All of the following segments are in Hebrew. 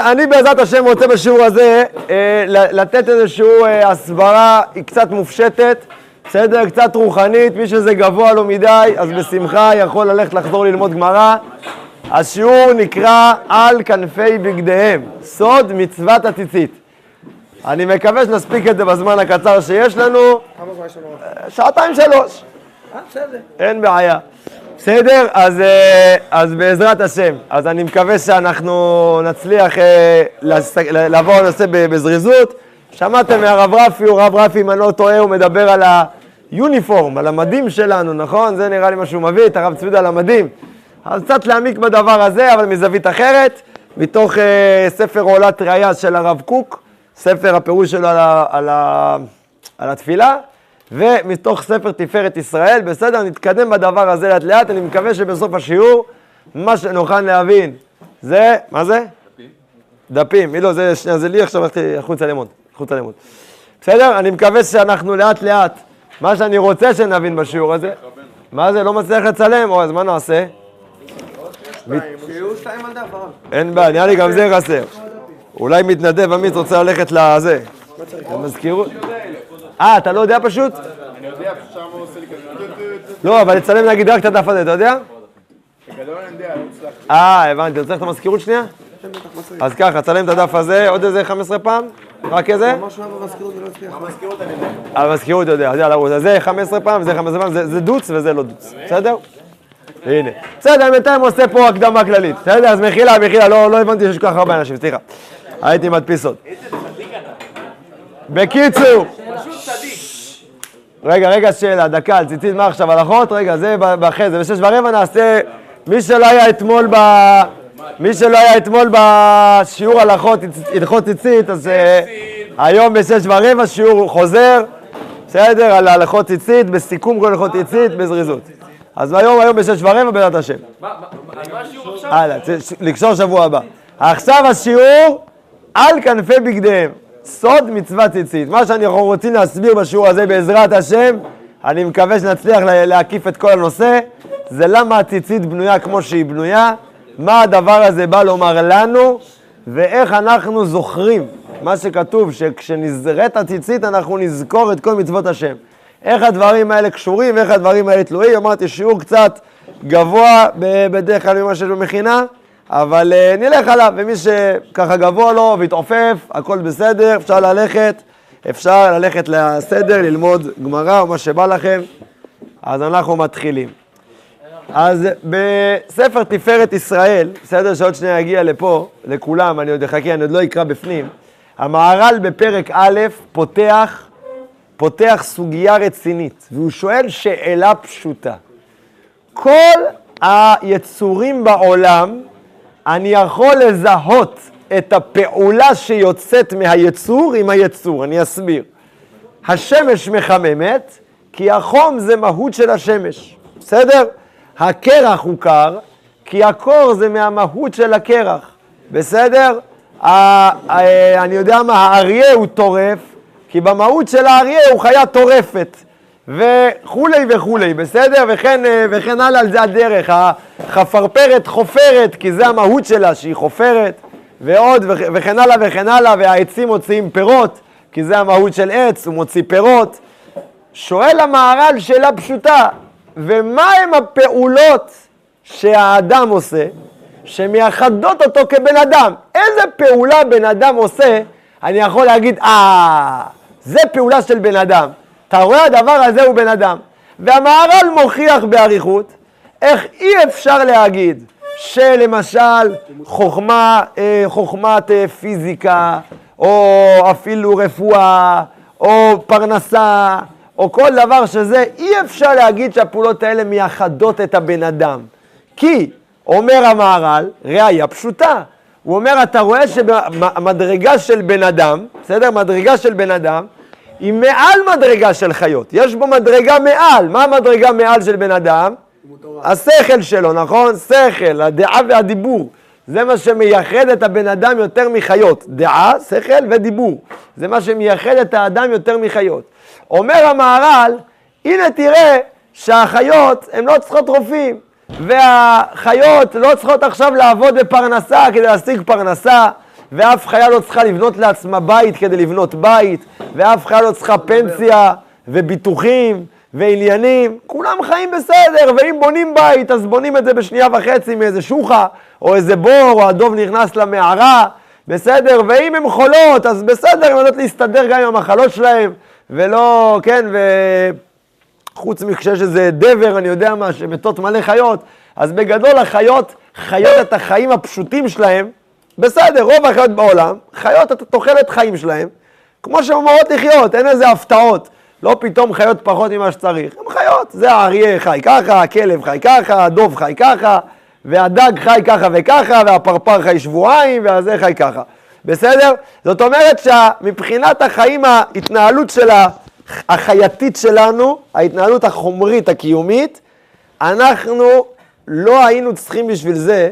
אני, אני בעזרת השם רוצה בשיעור הזה אה, לתת איזושהי אה, הסברה קצת מופשטת, בסדר? קצת רוחנית, מי שזה גבוה לו מדי, אז בשמחה יכול ללכת לחזור ללמוד גמרא. השיעור נקרא על כנפי בגדיהם, סוד מצוות הציצית. אני מקווה שנספיק את זה בזמן הקצר שיש לנו. כמה זמן יש לנו? שעתיים שלוש. אה, בסדר. אין בעיה. בסדר? אז, אה, אז בעזרת השם. אז אני מקווה שאנחנו נצליח אה, לעבור לנושא בזריזות. שמעתם מהרב רפי, הוא רב רפי, אם אני לא טועה, הוא מדבר על היוניפורם, על המדים שלנו, נכון? זה נראה לי מה שהוא מביא, את הרב צבידה על המדים. אז קצת להעמיק בדבר הזה, אבל מזווית אחרת, מתוך uh, ספר עולת ראייה של הרב קוק, ספר הפירוש שלו על, ה, על, ה, על התפילה, ומתוך ספר תפארת ישראל. בסדר, נתקדם בדבר הזה לאט לאט, אני מקווה שבסוף השיעור, מה שנוכל להבין זה, מה זה? דפים. דפים, לא, זה שנייה, זה לי עכשיו הלכתי החוצה ללמוד, החוצה ללמוד. בסדר? אני מקווה שאנחנו לאט לאט, מה שאני רוצה שנבין בשיעור הזה, מה זה, לא מצליח לצלם, אז מה נעשה? אין בעיה, נראה לי גם זה חסר. אולי מתנדב עמית רוצה ללכת לזה. למזכירות. אה, אתה לא יודע פשוט? אני יודע, שם הוא עושה לי כזה. לא, אבל לצלם נגיד רק את הדף הזה, אתה יודע? בגדול אני יודע, לא הצלחתי. אה, הבנתי, אתה צריך את המזכירות שנייה? אז ככה, צלם את הדף הזה עוד איזה 15 פעם? רק איזה? יודע. המזכירות יודע, אז יאללה, אז זה 15 פעם, זה 15 פעם, זה זה דוץ וזה לא דוץ, בסדר? הנה. בסדר, בינתיים עושה פה הקדמה כללית. בסדר, אז מחילה, מחילה, לא לא הבנתי שיש כל כך הרבה אנשים, סליחה. הייתי מדפיס עוד. בקיצור, רגע, רגע, שאלה, דקה, על ציצית, מה עכשיו, הלכות? רגע, זה אחרי זה, בשש ורבע נעשה, מי שלא היה אתמול ב... מי שלא היה אתמול בשיעור הלכות, הלכות ציצית, אז אה, היום בשש ורבע שיעור חוזר, בסדר, על הלכות ציצית, בסיכום כל הלכות ציצית, בזריזות. אז היום, היום בשש ורבע, בעזרת השם. הלאה, צ- לקשור שבוע הבא. עכשיו השיעור על כנפי בגדיהם, סוד מצוות ציצית. מה שאנחנו רוצים להסביר בשיעור הזה בעזרת השם, אני מקווה שנצליח לה- להקיף את כל הנושא, זה למה הציצית בנויה כמו שהיא בנויה, מה הדבר הזה בא לומר לנו, ואיך אנחנו זוכרים מה שכתוב, שכשנזרית הציצית אנחנו נזכור את כל מצוות השם. איך הדברים האלה קשורים ואיך הדברים האלה תלויים. אמרתי, שיעור קצת גבוה בדרך כלל ממה שיש במכינה, אבל uh, נלך עליו, ומי שככה גבוה לו והתעופף, הכל בסדר, אפשר ללכת, אפשר ללכת לסדר, ללמוד גמרא או מה שבא לכם. אז אנחנו מתחילים. אז בספר תפארת ישראל, בסדר שעוד שנייה יגיע לפה, לכולם, אני עוד אחכה, אני עוד לא אקרא בפנים, המהר"ל בפרק א' פותח, פותח סוגיה רצינית, והוא שואל שאלה פשוטה. כל היצורים בעולם, אני יכול לזהות את הפעולה שיוצאת מהיצור עם היצור, אני אסביר. השמש מחממת, כי החום זה מהות של השמש, בסדר? הקרח הוא קר, כי הקור זה מהמהות של הקרח, בסדר? ה- ה- אני יודע מה, האריה הוא טורף, כי במהות של האריה הוא חיה טורפת, וכולי וכולי, בסדר? וכן, אה, וכן הלאה, על זה הדרך. החפרפרת חופרת, כי זה המהות שלה, שהיא חופרת, ועוד, וכ- וכן הלאה וכן הלאה, והעצים מוציאים פירות, כי זה המהות של עץ, הוא מוציא פירות. שואל המהר"ל שאלה פשוטה, ומה הם הפעולות שהאדם עושה, שמייחדות אותו כבן אדם? איזה פעולה בן אדם עושה, אני יכול להגיד, אה, זה פעולה של בן אדם. אתה רואה, הדבר הזה הוא בן אדם. והמהר"ל מוכיח באריכות איך אי אפשר להגיד שלמשל חוכמה, אה, חוכמת אה, פיזיקה, או אפילו רפואה, או פרנסה, או כל דבר שזה, אי אפשר להגיד שהפעולות האלה מייחדות את הבן אדם. כי, אומר המהר"ל, ראיה פשוטה, הוא אומר, אתה רואה שהמדרגה של בן אדם, בסדר? מדרגה של בן אדם, היא מעל מדרגה של חיות. יש בו מדרגה מעל. מה המדרגה מעל של בן אדם? השכל שלו, נכון? שכל, הדעה והדיבור. זה מה שמייחד את הבן אדם יותר מחיות. דעה, שכל ודיבור. זה מה שמייחד את האדם יותר מחיות. אומר המהר"ל, הנה תראה שהחיות הן לא צריכות רופאים, והחיות לא צריכות עכשיו לעבוד בפרנסה כדי להשיג פרנסה, ואף חיה לא צריכה לבנות לעצמה בית כדי לבנות בית, ואף חיה לא צריכה פנסיה וביטוחים ועניינים, כולם חיים בסדר, ואם בונים בית, אז בונים את זה בשנייה וחצי מאיזה שוחה, או איזה בור, או הדוב נכנס למערה, בסדר? ואם הן חולות, אז בסדר, הן יודעות להסתדר גם עם המחלות שלהן, ולא, כן, ו... חוץ מכשיש איזה דבר, אני יודע מה, שמתות מלא חיות, אז בגדול החיות חיות את החיים הפשוטים שלהם, בסדר, רוב החיות בעולם, חיות את התוחלת חיים שלהם, כמו שהן אמורות לחיות, אין איזה הפתעות. לא פתאום חיות פחות ממה שצריך, הן חיות. זה האריה חי ככה, הכלב חי ככה, הדוב חי ככה, והדג חי ככה וככה, והפרפר חי שבועיים, והזה חי ככה. בסדר? זאת אומרת שמבחינת החיים, ההתנהלות של החייתית שלנו, ההתנהלות החומרית, הקיומית, אנחנו לא היינו צריכים בשביל זה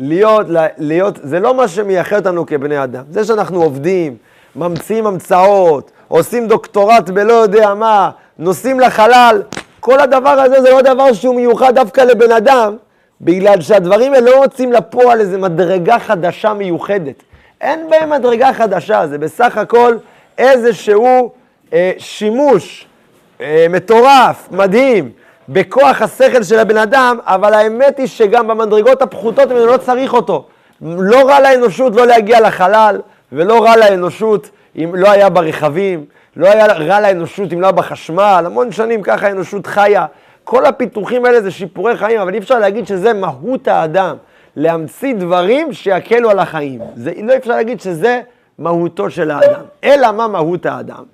להיות, להיות, זה לא מה שמייחד אותנו כבני אדם. זה שאנחנו עובדים, ממציאים המצאות, עושים דוקטורט בלא יודע מה, נוסעים לחלל, כל הדבר הזה זה לא דבר שהוא מיוחד דווקא לבן אדם, בגלל שהדברים האלה לא מוצאים לפועל איזו מדרגה חדשה מיוחדת. אין בהם מדרגה חדשה, זה בסך הכל איזשהו אה, שימוש אה, מטורף, מדהים, בכוח השכל של הבן אדם, אבל האמת היא שגם במדרגות הפחותות ממנו לא צריך אותו. לא רע לאנושות לא להגיע לחלל, ולא רע לאנושות אם לא היה ברכבים, לא היה רע לאנושות אם לא היה בחשמל, המון שנים ככה האנושות חיה. כל הפיתוחים האלה זה שיפורי חיים, אבל אי אפשר להגיד שזה מהות האדם, להמציא דברים שיקלו על החיים. זה, לא אפשר להגיד שזה מהותו של האדם. אלא מה מהות האדם?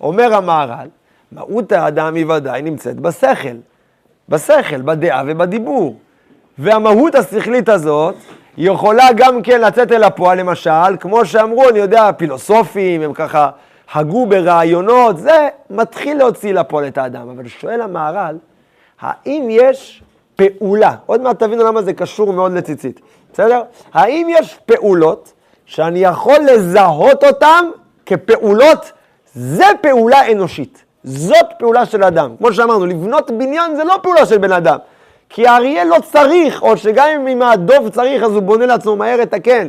אומר המהר"ל, מהות האדם היא ודאי נמצאת בשכל. בשכל, בדעה ובדיבור. והמהות השכלית הזאת יכולה גם כן לצאת אל הפועל, למשל, כמו שאמרו, אני יודע, הפילוסופים, הם ככה הגו ברעיונות, זה מתחיל להוציא לפועל את האדם. אבל שואל המהר"ל, האם יש פעולה, עוד מעט תבינו למה זה קשור מאוד לציצית, בסדר? האם יש פעולות שאני יכול לזהות אותן כפעולות, זה פעולה אנושית. זאת פעולה של אדם. כמו שאמרנו, לבנות בניין זה לא פעולה של בן אדם. כי האריה לא צריך, או שגם אם הדוב צריך, אז הוא בונה לעצמו מהר את הקן.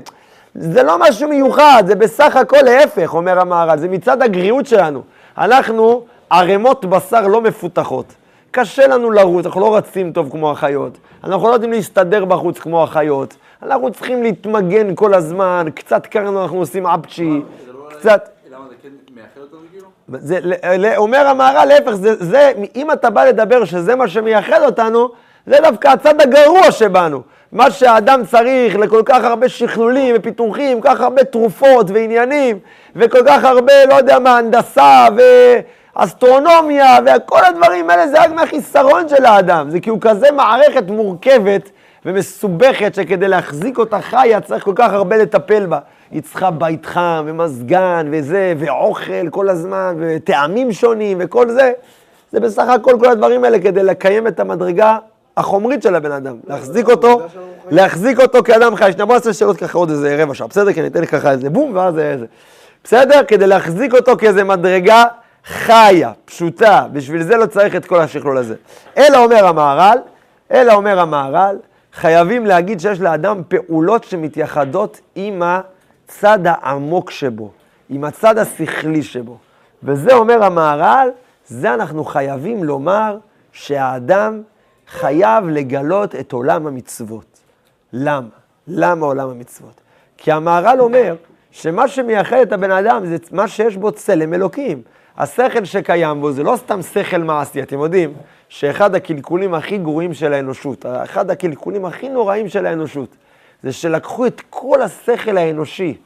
זה לא משהו מיוחד, זה בסך הכל להפך, אומר המהר"ל, זה מצד הגריעות שלנו. אנחנו ערימות בשר לא מפותחות. קשה לנו לרוץ, אנחנו לא רצים טוב כמו החיות. אנחנו לא יודעים להסתדר בחוץ כמו החיות. אנחנו צריכים להתמגן כל הזמן, קצת קרנו אנחנו עושים אפצ'י, קצת... למה זה כן מייחד אותנו כאילו? זה, אומר המהר"ל, להפך, זה, זה, אם אתה בא לדבר שזה מה שמייחד אותנו, זה דווקא הצד הגרוע שבנו. מה שהאדם צריך לכל כך הרבה שכלולים ופיתוחים, כל כך הרבה תרופות ועניינים, וכל כך הרבה, לא יודע מה, הנדסה ואסטרונומיה, וכל הדברים האלה זה רק מהחיסרון של האדם. זה כי הוא כזה מערכת מורכבת ומסובכת, שכדי להחזיק אותה חיה צריך כל כך הרבה לטפל בה. היא צריכה בית חם ומזגן וזה, ואוכל כל הזמן, וטעמים שונים וכל זה. זה בסך הכל כל הדברים האלה כדי לקיים את המדרגה החומרית של הבן אדם, להחזיק אותו, להחזיק אותו כאדם חי. שנייה, בוא נעשה שאלות ככה עוד איזה רבע שעה, בסדר? כי אני אתן ככה איזה בום, ואז איזה... בסדר? כדי להחזיק אותו כאיזה מדרגה חיה, פשוטה, בשביל זה לא צריך את כל השכלול הזה. אלא אומר המהר"ל, אלא אומר המהר"ל, חייבים להגיד שיש לאדם פעולות שמתייחדות עם הצד העמוק שבו, עם הצד השכלי שבו. וזה אומר המהר"ל, זה אנחנו חייבים לומר שהאדם חייב לגלות את עולם המצוות. למה? למה עולם המצוות? כי המהר"ל אומר שמה שמייחד את הבן אדם זה מה שיש בו צלם אלוקים. השכל שקיים בו זה לא סתם שכל מעשי, אתם יודעים שאחד הקלקולים הכי גרועים של האנושות, אחד הקלקולים הכי נוראים של האנושות, זה שלקחו את כל השכל האנושי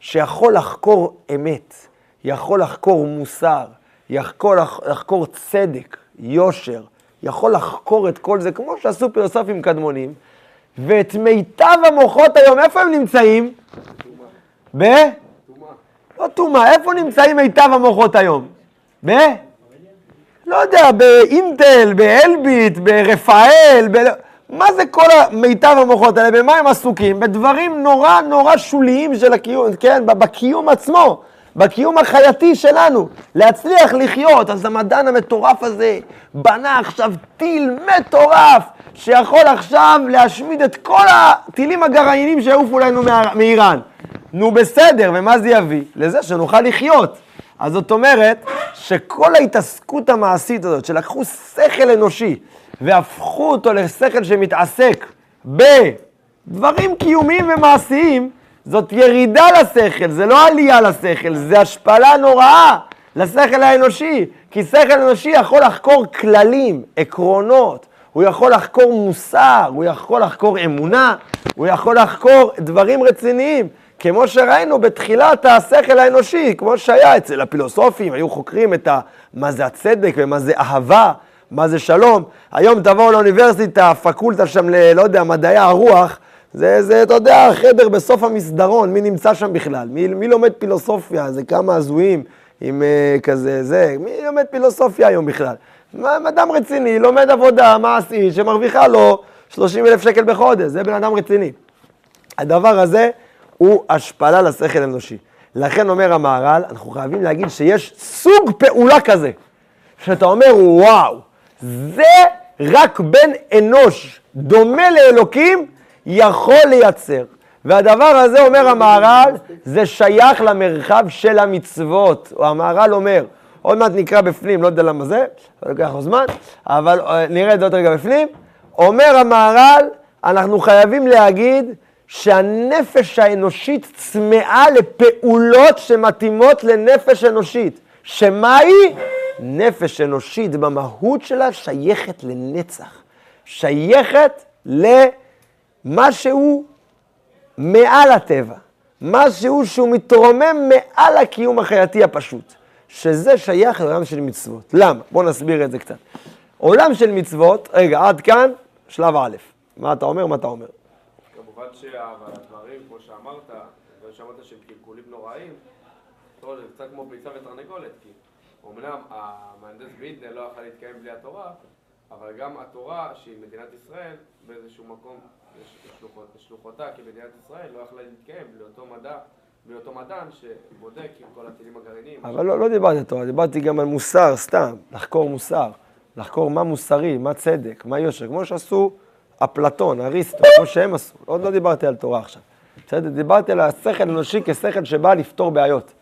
שיכול לחקור אמת, יכול לחקור מוסר, יכול לחקור צדק, יושר, יכול לחקור את כל זה, כמו שעשו פילוסופים קדמונים, ואת מיטב המוחות היום, איפה הם נמצאים? ב? לא טומאה, איפה נמצאים מיטב המוחות היום? ב? לא יודע, באינטל, באלביט, ברפאל, ב... מה זה כל מיטב המוחות האלה? במה הם עסוקים? בדברים נורא נורא שוליים של הקיום, כן, בקיום עצמו. בקיום החייתי שלנו, להצליח לחיות. אז המדען המטורף הזה בנה עכשיו טיל מטורף, שיכול עכשיו להשמיד את כל הטילים הגרעיניים שיעופו לנו מאיראן. נו בסדר, ומה זה יביא? לזה שנוכל לחיות. אז זאת אומרת שכל ההתעסקות המעשית הזאת, שלקחו שכל אנושי והפכו אותו לשכל שמתעסק בדברים קיומיים ומעשיים, זאת ירידה לשכל, זה לא עלייה לשכל, זה השפלה נוראה לשכל האנושי. כי שכל אנושי יכול לחקור כללים, עקרונות, הוא יכול לחקור מוסר, הוא יכול לחקור אמונה, הוא יכול לחקור דברים רציניים. כמו שראינו בתחילת השכל האנושי, כמו שהיה אצל הפילוסופים, היו חוקרים את ה, מה זה הצדק ומה זה אהבה, מה זה שלום. היום תבואו לאוניברסיטה, פקולטה שם ל... לא יודע, מדעי הרוח, זה, זה, אתה יודע, חדר בסוף המסדרון, מי נמצא שם בכלל? מי, מי לומד פילוסופיה? זה כמה הזויים עם uh, כזה, זה, מי לומד פילוסופיה היום בכלל? אדם רציני, לומד עבודה מעשית, שמרוויחה לו 30 אלף שקל בחודש, זה בן אדם רציני. הדבר הזה הוא השפלה לשכל אנושי. לכן אומר המהר"ל, אנחנו חייבים להגיד שיש סוג פעולה כזה, שאתה אומר, וואו, זה רק בן אנוש דומה לאלוקים יכול לייצר. והדבר הזה, אומר המהר"ל, זה שייך למרחב של המצוות. המהר"ל אומר, עוד מעט נקרא בפנים, לא יודע למה זה, זה לוקח לו זמן, אבל אה, נראה את זה עוד רגע בפנים. אומר המהר"ל, אנחנו חייבים להגיד שהנפש האנושית צמאה לפעולות שמתאימות לנפש אנושית. שמה היא? נפש אנושית במהות שלה שייכת לנצח. שייכת למשהו מעל הטבע. משהו שהוא מתרומם מעל הקיום החייתי הפשוט. שזה שייך לעולם של מצוות. למה? בואו נסביר את זה קצת. עולם של מצוות, רגע, עד כאן, שלב א'. מה אתה אומר? מה אתה אומר? כמובן שהדברים, כמו שאמרת, ושמעת שהם קלקולים נוראים, זה קצת כמו ביצה ותרנגולת, כי אמנם המהנדס וינטר לא יכול להתקיים בלי התורה, אבל גם התורה, שהיא מדינת ישראל, באיזשהו מקום, שלוחות, שלוחותה כמדינת ישראל, לא יכלה להתקיים בלי אותו מדע, בלי אותו מדען שבודק עם כל הטילים הגרעיניים. אבל לא, לא דיברתי על תורה, דיברתי גם על מוסר, סתם, לחקור מוסר. לחקור מה מוסרי, מה צדק, מה יושר, כמו שעשו אפלטון, אריסטו, כמו שהם עשו. עוד לא דיברתי על תורה עכשיו. בסדר? דיברתי על השכל האנושי כשכל שבא לפתור בעיות.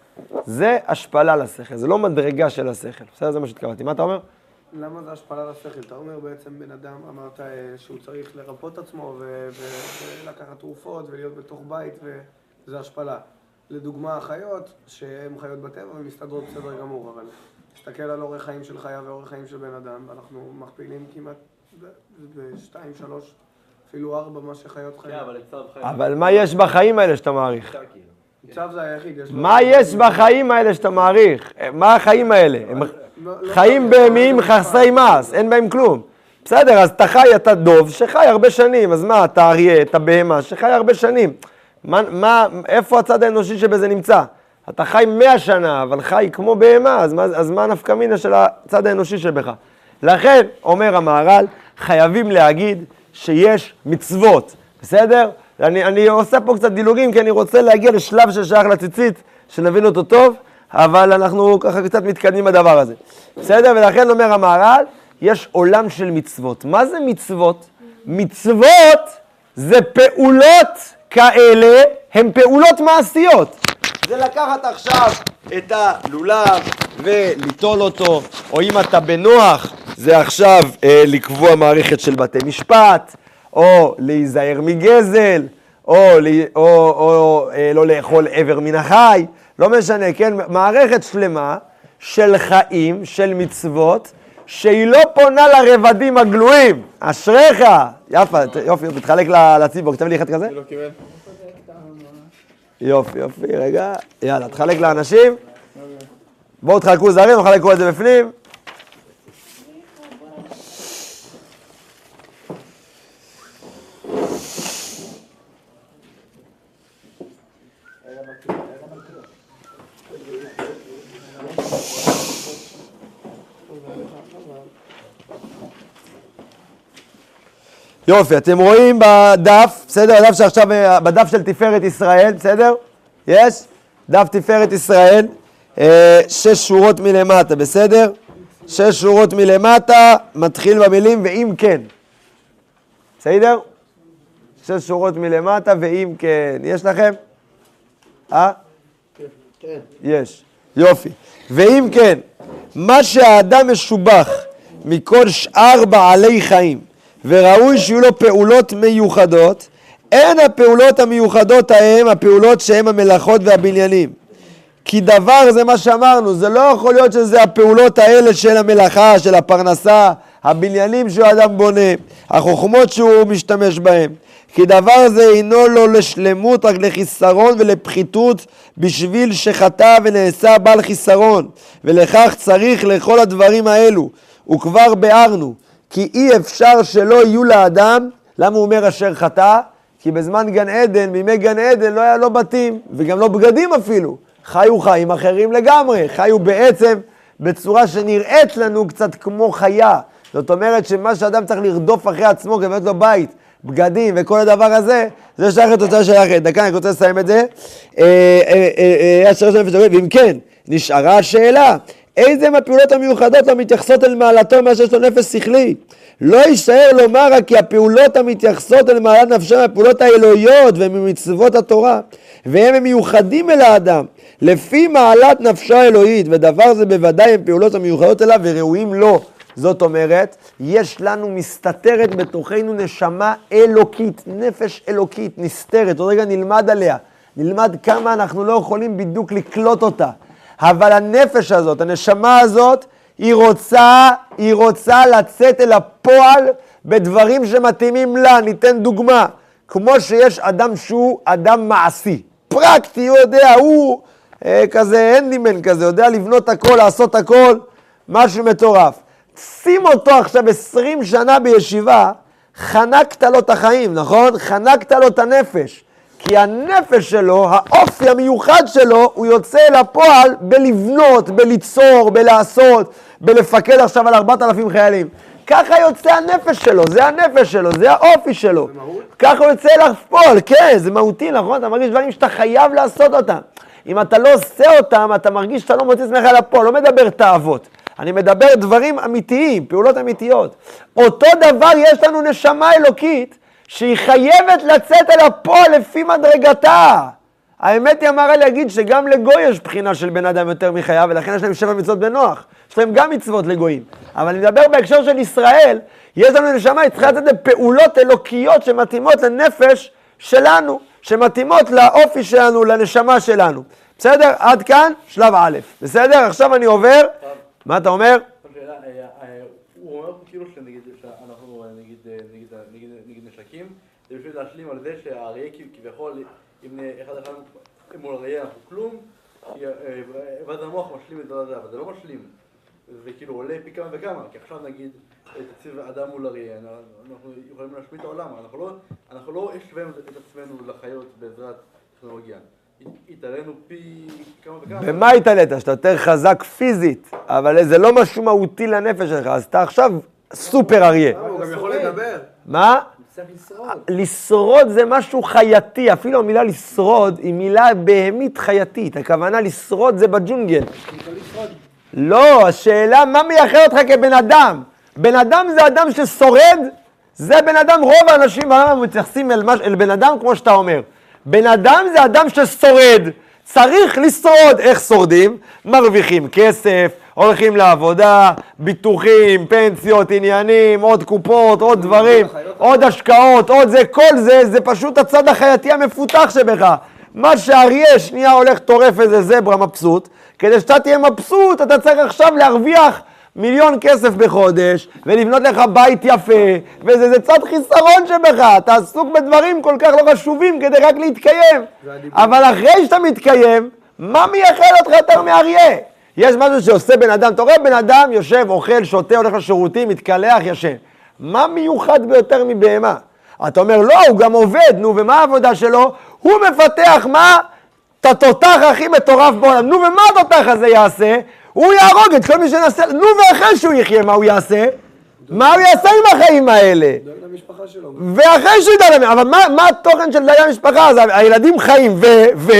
זה השפלה לשכל, זה לא מדרגה של השכל. בסדר? זה מה שהתכוונתי. מה אתה אומר? למה זה השפלה לשכל? אתה אומר בעצם בן אדם, אמרת אה, שהוא צריך לרפות את עצמו ולקחת תרופות ולהיות בתוך בית וזה השפלה. לדוגמה, החיות, שהן חיות בטבע ומסתדרות בסדר גמור, אבל תסתכל על אורח חיים של חיה ואורח חיים של בן אדם, ואנחנו מכפילים כמעט בשתיים, שלוש, אפילו ארבע מה שחיות חיים. אבל מה יש בחיים האלה שאתה מעריך? צו זה היחיד. מה יש בחיים האלה שאתה מעריך? מה החיים האלה? הם לא- לא- חיים בהמיים חסרי מס, אין בהם כלום. בסדר, אז אתה חי, אתה דוב שחי הרבה שנים, אז מה, אתה אריה, אתה בהמה שחי הרבה שנים. מה, מה, איפה הצד האנושי שבזה נמצא? אתה חי מאה שנה, אבל חי כמו בהמה, אז מה, אז מה הנפקא מינה של הצד האנושי שבך? לכן, אומר המהר"ל, חייבים להגיד שיש מצוות, בסדר? אני, אני עושה פה קצת דילוגים, כי אני רוצה להגיע לשלב ששייך לציצית, שנבין אותו טוב, אבל אנחנו ככה קצת מתקדמים בדבר הזה. בסדר? ולכן אומר המהר"ל, יש עולם של מצוות. מה זה מצוות? מצוות זה פעולות כאלה, הן פעולות מעשיות. זה לקחת עכשיו את הלולב וליטול אותו, או אם אתה בנוח, זה עכשיו אה, לקבוע מערכת של בתי משפט, או להיזהר מגזל, או, או, או, או אה, לא לאכול איבר מן החי, לא משנה, כן? מערכת שלמה של חיים, של מצוות, שהיא לא פונה לרבדים הגלויים. אשריך! יפה, יופי, תתחלק לציבור, כתב לי אחד כזה? יופי, יופי, רגע, יאללה, תחלק לאנשים. בואו תחלקו זרים, נחלקו את זה בפנים. יופי, אתם רואים בדף, בסדר? הדף שעכשיו, בדף של תפארת ישראל, בסדר? יש? דף תפארת ישראל, אה, שש שורות מלמטה, בסדר? שש שורות מלמטה, מתחיל במילים ואם כן. בסדר? שש שורות מלמטה ואם כן. יש לכם? אה? יש. יופי. ואם כן, מה שהאדם משובח מכל שאר בעלי חיים, וראוי שיהיו לו פעולות מיוחדות, אין הפעולות המיוחדות ההם הפעולות שהן המלאכות והבניינים. כי דבר זה מה שאמרנו, זה לא יכול להיות שזה הפעולות האלה של המלאכה, של הפרנסה, הבניינים שהוא אדם בונה, החוכמות שהוא משתמש בהם. כי דבר זה אינו לו לשלמות, רק לחיסרון ולפחיתות, בשביל שחטא ונעשה בעל חיסרון. ולכך צריך לכל הדברים האלו. וכבר ביארנו, כי אי אפשר שלא יהיו לאדם, למה הוא אומר אשר חטא? כי בזמן גן עדן, בימי גן עדן, לא היה לו בתים, וגם לא בגדים אפילו. חיו חיים אחרים לגמרי, חיו בעצם בצורה שנראית לנו קצת כמו חיה. זאת אומרת שמה שאדם צריך לרדוף אחרי עצמו כדי לבנות לו בית, בגדים וכל הדבר הזה, זה שייך לתוצאה של אחרת. דקה, אני רוצה לסיים את זה. אה, אה, אה, ואם כן, נשארה השאלה, איזה מהפעולות המיוחדות המתייחסות אל מעלתו מה שיש לו נפש שכלי? לא יישאר לומר רק כי הפעולות המתייחסות אל מעלת נפשו מהפעולות האלוהיות וממצוות התורה, והם מיוחדים אל האדם, לפי מעלת נפשו האלוהית, ודבר זה בוודאי הם פעולות המיוחדות אליו וראויים לו. זאת אומרת, יש לנו מסתתרת בתוכנו נשמה אלוקית, נפש אלוקית, נסתרת. עוד רגע נלמד עליה, נלמד כמה אנחנו לא יכולים בדיוק לקלוט אותה. אבל הנפש הזאת, הנשמה הזאת, היא רוצה, היא רוצה לצאת אל הפועל בדברים שמתאימים לה. ניתן דוגמה, כמו שיש אדם שהוא אדם מעשי, פרקטי, הוא יודע, הוא אה, כזה הנדימן כזה, יודע לבנות הכל, לעשות הכל, משהו מטורף. שים אותו עכשיו עשרים שנה בישיבה, חנקת לו את החיים, נכון? חנקת לו את הנפש. כי הנפש שלו, האופי המיוחד שלו, הוא יוצא אל הפועל בלבנות, בליצור, בלעשות, בלפקד עכשיו על ארבעת אלפים חיילים. ככה יוצא הנפש שלו, זה הנפש שלו, זה האופי שלו. זה? ככה הוא יוצא אל הפועל, כן, זה מהותי, נכון? אתה מרגיש דברים שאתה חייב לעשות אותם. אם אתה לא עושה אותם, אתה מרגיש שאתה לא מוציא עצמך לפועל, לא מדבר תאוות. אני מדבר דברים אמיתיים, פעולות אמיתיות. אותו דבר יש לנו נשמה אלוקית שהיא חייבת לצאת אל הפועל לפי מדרגתה. האמת היא אמרה להגיד שגם לגוי יש בחינה של בן אדם יותר מחייו, ולכן יש להם שבע מצוות בנוח. יש להם גם מצוות לגויים. אבל אני מדבר בהקשר של ישראל, יש לנו נשמה, היא צריכה לצאת לפעולות אלוקיות שמתאימות לנפש שלנו, שמתאימות לאופי שלנו, לנשמה שלנו. בסדר? עד כאן, שלב א'. בסדר? עכשיו אני עובר. מה אתה אומר? הוא אומר כאילו שנגיד, שאנחנו נגיד נשקים, בשביל להשלים על זה שהאריה כביכול, אם אחד אחד מול אריה אנחנו כלום, ואז המוח משלים את זה, אבל זה לא משלים. זה כאילו עולה פי כמה וכמה, כי עכשיו נגיד, תקציב אדם מול אריה, אנחנו יכולים להשמיד את העולם, אנחנו לא השווינו את עצמנו לחיות בעזרת טכנולוגיה. התעלינו פי כמה וכמה. במה התעלית? שאתה יותר חזק פיזית, אבל זה לא משהו מהותי לנפש שלך, אז אתה עכשיו סופר אריה. הוא גם יכול לדבר. מה? לשרוד זה משהו חייתי, אפילו המילה לשרוד היא מילה בהמית חייתית, הכוונה לשרוד זה בג'ונגל. לא, השאלה מה מייחד אותך כבן אדם? בן אדם זה אדם ששורד, זה בן אדם, רוב האנשים בעולם מתייחסים אל, מש, אל בן אדם כמו שאתה אומר. בן אדם זה אדם ששורד, צריך לשרוד. איך שורדים? מרוויחים כסף, הולכים לעבודה, ביטוחים, פנסיות, עניינים, עוד קופות, עוד דברים, עוד השקעות, עוד זה, כל זה, זה פשוט הצד החייתי המפותח שבך. מה שאריה שנייה הולך טורף איזה זברה מבסוט, כדי שאתה תהיה מבסוט, אתה צריך עכשיו להרוויח מיליון כסף בחודש, ולבנות לך בית יפה, וזה צד חיסרון שבך, אתה עסוק בדברים כל כך לא חשובים כדי רק להתקיים. אבל אחרי שאתה מתקיים, מה מייחד אותך יותר מאריה? יש משהו שעושה בן אדם, אתה רואה בן אדם יושב, אוכל, שותה, הולך לשירותים, מתקלח, ישן. מה מיוחד ביותר מבהמה? אתה אומר, לא, הוא גם עובד, נו, ומה העבודה שלו? הוא מפתח מה? את התותח הכי מטורף בעולם. נו, ומה התותח הזה יעשה? הוא יהרוג את כל מי שנעשה, נו, ואחרי שהוא יחיה, מה הוא יעשה? מה הוא יעשה עם החיים האלה? ואחרי שהוא ידע להם, אבל מה, מה התוכן של דיין המשפחה? אז הילדים חיים, ו... ו...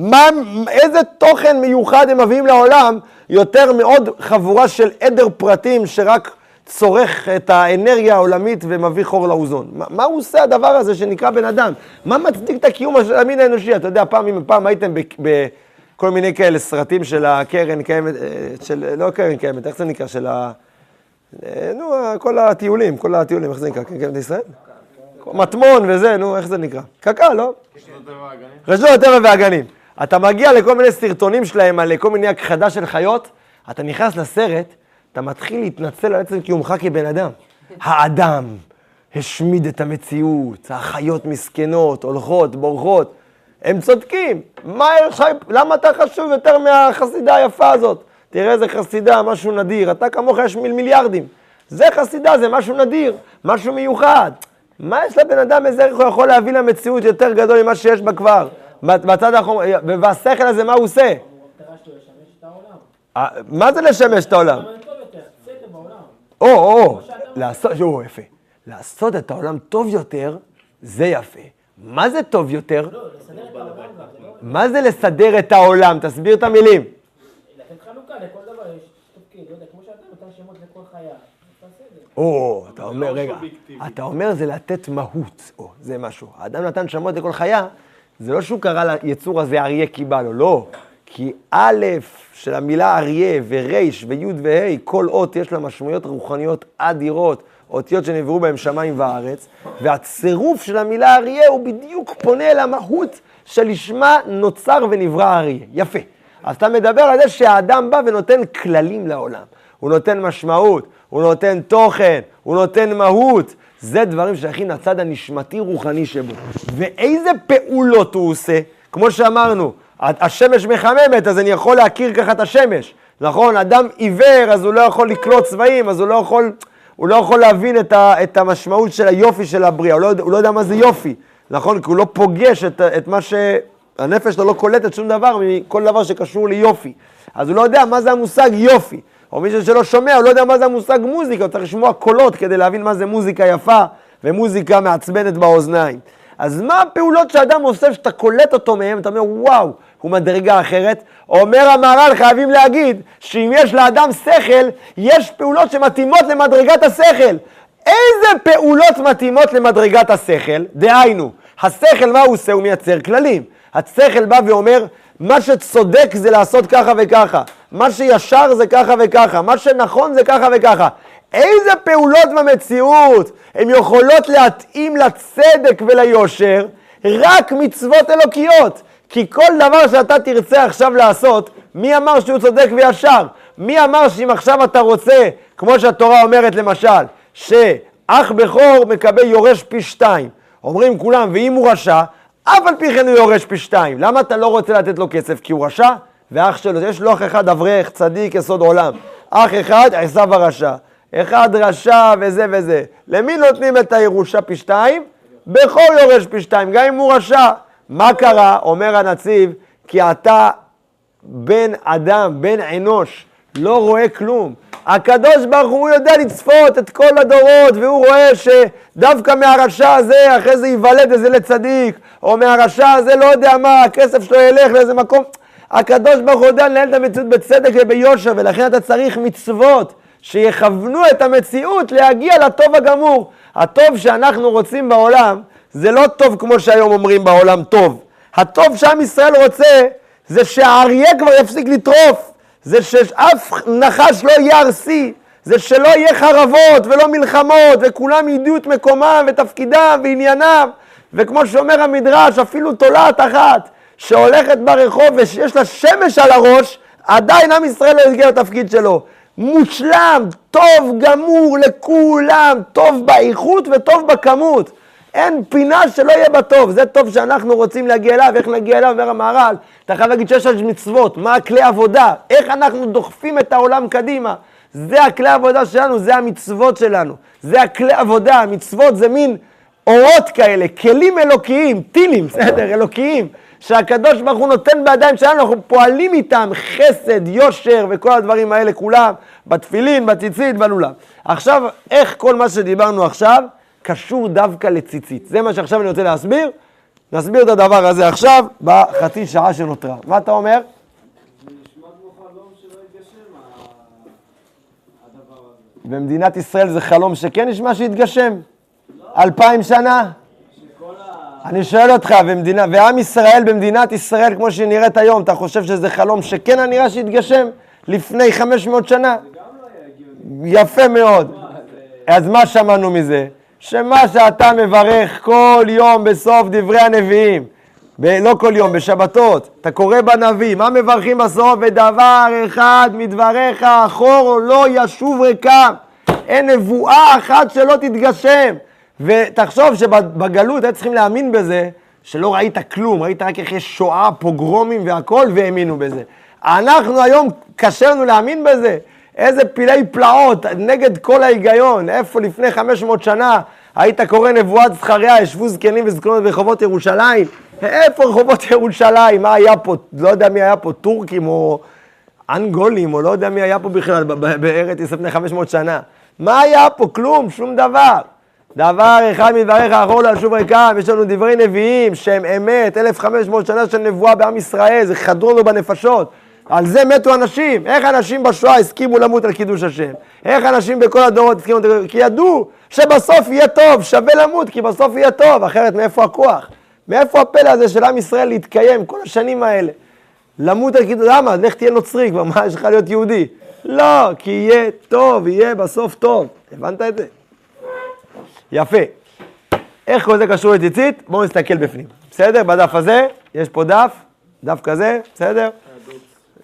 מה, איזה תוכן מיוחד הם מביאים לעולם יותר מעוד חבורה של עדר פרטים שרק צורך את האנרגיה העולמית ומביא חור לאוזון. מה, מה הוא עושה הדבר הזה שנקרא בן אדם? מה מצדיק את הקיום של המין האנושי? אתה יודע, פעם, אם פעם הייתם בכל מיני כאלה סרטים של הקרן קיימת, אה, של, לא קרן קיימת, איך זה נקרא? של ה... אה, נו, כל הטיולים, כל הטיולים, איך זה נקרא? קרן קיימת ישראל? מטמון וזה, נו, איך זה נקרא? קק"ל, לא? רשות הטבע והגנים. אתה מגיע לכל מיני סרטונים שלהם על כל מיני הכחדה של חיות, אתה נכנס לסרט, אתה מתחיל להתנצל על עצם קיומך כבן אדם. האדם השמיד את המציאות, החיות מסכנות, הולכות, בורחות. הם צודקים. מה יש למה אתה חשוב יותר מהחסידה היפה הזאת? תראה איזה חסידה, משהו נדיר. אתה כמוך יש מיל מיליארדים. זה חסידה, זה משהו נדיר, משהו מיוחד. מה יש לבן אדם, איזה ערך הוא יכול להביא למציאות יותר גדול ממה שיש בה כבר? בצד האחרון, והשכל הזה, מה הוא עושה? מה זה לשמש את העולם? או, או, לעשות, או, יפה. לעשות את העולם טוב יותר, זה יפה. מה זה טוב יותר? מה זה לסדר את העולם? תסביר את המילים. או, אתה אומר, רגע, אתה אומר זה לתת מהות, או, זה משהו. האדם נתן שמות לכל חיה, זה לא שהוא קרא ליצור הזה אריה כי בא לו, לא. כי א' של המילה אריה ור' וי' וה', כל אות יש לה משמעויות רוחניות אדירות, אותיות שנבראו בהם שמיים וארץ, והצירוף של המילה אריה הוא בדיוק פונה אל המהות שלשמה נוצר ונברא אריה. יפה. אז אתה מדבר על זה שהאדם בא ונותן כללים לעולם. הוא נותן משמעות, הוא נותן תוכן, הוא נותן מהות. זה דברים שייכים לצד הנשמתי-רוחני שבו. ואיזה פעולות הוא עושה? כמו שאמרנו, השמש מחממת, אז אני יכול להכיר ככה את השמש. נכון? אדם עיוור, אז הוא לא יכול לקלוט צבעים, אז הוא לא יכול, הוא לא יכול להבין את, ה, את המשמעות של היופי של הבריאה, הוא לא, הוא לא יודע מה זה יופי, נכון? כי הוא לא פוגש את, את מה ש... הנפש שלו לא קולטת שום דבר מכל דבר שקשור ליופי. אז הוא לא יודע מה זה המושג יופי. או מישהו שלא שומע, הוא לא יודע מה זה המושג מוזיקה, הוא צריך לשמוע קולות כדי להבין מה זה מוזיקה יפה ומוזיקה מעצבנת באוזניים. אז מה הפעולות שאדם עושה שאתה קולט אותו מהם, אתה אומר, וואו, הוא מדרגה אחרת? אומר המהר"ל, חייבים להגיד, שאם יש לאדם שכל, יש פעולות שמתאימות למדרגת השכל. איזה פעולות מתאימות למדרגת השכל? דהיינו, השכל, מה הוא עושה? הוא מייצר כללים. השכל בא ואומר, מה שצודק זה לעשות ככה וככה, מה שישר זה ככה וככה, מה שנכון זה ככה וככה. איזה פעולות במציאות הן יכולות להתאים לצדק וליושר? רק מצוות אלוקיות. כי כל דבר שאתה תרצה עכשיו לעשות, מי אמר שהוא צודק וישר? מי אמר שאם עכשיו אתה רוצה, כמו שהתורה אומרת למשל, שאח בכור מקבל יורש פי שתיים. אומרים כולם, ואם הוא רשע, אף על פי כן הוא יורש פי שתיים. למה אתה לא רוצה לתת לו כסף? כי הוא רשע? ואח שלו, יש לו אח אחד אברך, צדיק, יסוד עולם. אח אחד, עשיו הרשע. אחד רשע וזה וזה. למי נותנים את הירושה פי שתיים? בכור יורש פי שתיים, גם אם הוא רשע. מה קרה? אומר הנציב, כי אתה בן אדם, בן אנוש, לא רואה כלום. הקדוש ברוך הוא יודע לצפות את כל הדורות, והוא רואה שדווקא מהרשע הזה, אחרי זה ייוולד איזה לצדיק, או מהרשע הזה, לא יודע מה, הכסף שלו ילך לאיזה מקום. הקדוש ברוך הוא יודע לנהל את המציאות בצדק וביושר, ולכן אתה צריך מצוות שיכוונו את המציאות להגיע לטוב הגמור. הטוב שאנחנו רוצים בעולם, זה לא טוב כמו שהיום אומרים בעולם טוב. הטוב שעם ישראל רוצה, זה שהאריה כבר יפסיק לטרוף, זה שאף נחש לא יהיה ארסי, זה שלא יהיה חרבות ולא מלחמות, וכולם ידעו את מקומם ותפקידם ועניינם, וכמו שאומר המדרש, אפילו תולעת אחת שהולכת ברחוב ושיש לה שמש על הראש, עדיין עם ישראל לא הגיע לתפקיד שלו. מושלם, טוב גמור לכולם, טוב באיכות וטוב בכמות. אין פינה שלא יהיה בה טוב, זה טוב שאנחנו רוצים להגיע אליו, איך נגיע אליו, אומר המהר"ל, אתה חייב להגיד שיש על מצוות, מה הכלי עבודה, איך אנחנו דוחפים את העולם קדימה, זה הכלי עבודה שלנו, זה המצוות שלנו, זה הכלי עבודה, המצוות זה מין אורות כאלה, כלים אלוקיים, טילים, בסדר, אלוקיים, שהקדוש ברוך הוא נותן בידיים שלנו, אנחנו פועלים איתם חסד, יושר וכל הדברים האלה כולם, בתפילין, בציצית, בלולב. עכשיו, איך כל מה שדיברנו עכשיו, קשור דווקא לציצית. זה מה שעכשיו אני רוצה להסביר. נסביר את הדבר הזה עכשיו, בחצי שעה שנותרה. מה אתה אומר? במדינת ישראל זה חלום שכן נשמע שיתגשם? אלפיים שנה? אני שואל אותך, במדינה, ועם ישראל במדינת ישראל כמו שהיא נראית היום, אתה חושב שזה חלום שכן הנראה שיתגשם לפני 500 שנה? יפה מאוד. אז מה שמענו מזה? שמה שאתה מברך כל יום בסוף דברי הנביאים, ב- לא כל יום, בשבתות, אתה קורא בנביא, מה מברכים בסוף? ודבר אחד מדבריך אחור לא ישוב ריקם. אין נבואה אחת שלא תתגשם. ותחשוב שבגלות היו צריכים להאמין בזה, שלא ראית כלום, ראית רק איך יש שואה, פוגרומים והכל, והאמינו בזה. אנחנו היום, קשה לנו להאמין בזה. איזה פילי פלאות, נגד כל ההיגיון. איפה לפני 500 שנה היית קורא נבואת זכריה, ישבו זקנים וזקנות ברחובות ירושלים? איפה רחובות ירושלים? מה היה פה? לא יודע מי היה פה, טורקים או אנגולים, או לא יודע מי היה פה בכלל בארץ ישראל לפני 500 שנה. מה היה פה? כלום, שום דבר. דבר אחד מדבריך אחור לא לשוב ריקם, יש לנו דברי נביאים שהם אמת, 1500 שנה של נבואה בעם ישראל, זה חדרו לו בנפשות. על זה מתו אנשים. איך אנשים בשואה הסכימו למות על קידוש השם? איך אנשים בכל הדורות הסכימו? כי ידעו שבסוף יהיה טוב, שווה למות, כי בסוף יהיה טוב, אחרת מאיפה הכוח? מאיפה הפלא הזה של עם ישראל להתקיים כל השנים האלה? למות על קידוש, למה? לך תהיה נוצרי כבר, מה יש לך להיות יהודי? לא, כי יהיה טוב, יהיה בסוף טוב. הבנת את זה? יפה. איך כל זה קשור לציצית? בואו נסתכל בפנים. בסדר? בדף הזה, יש פה דף, דף כזה, בסדר?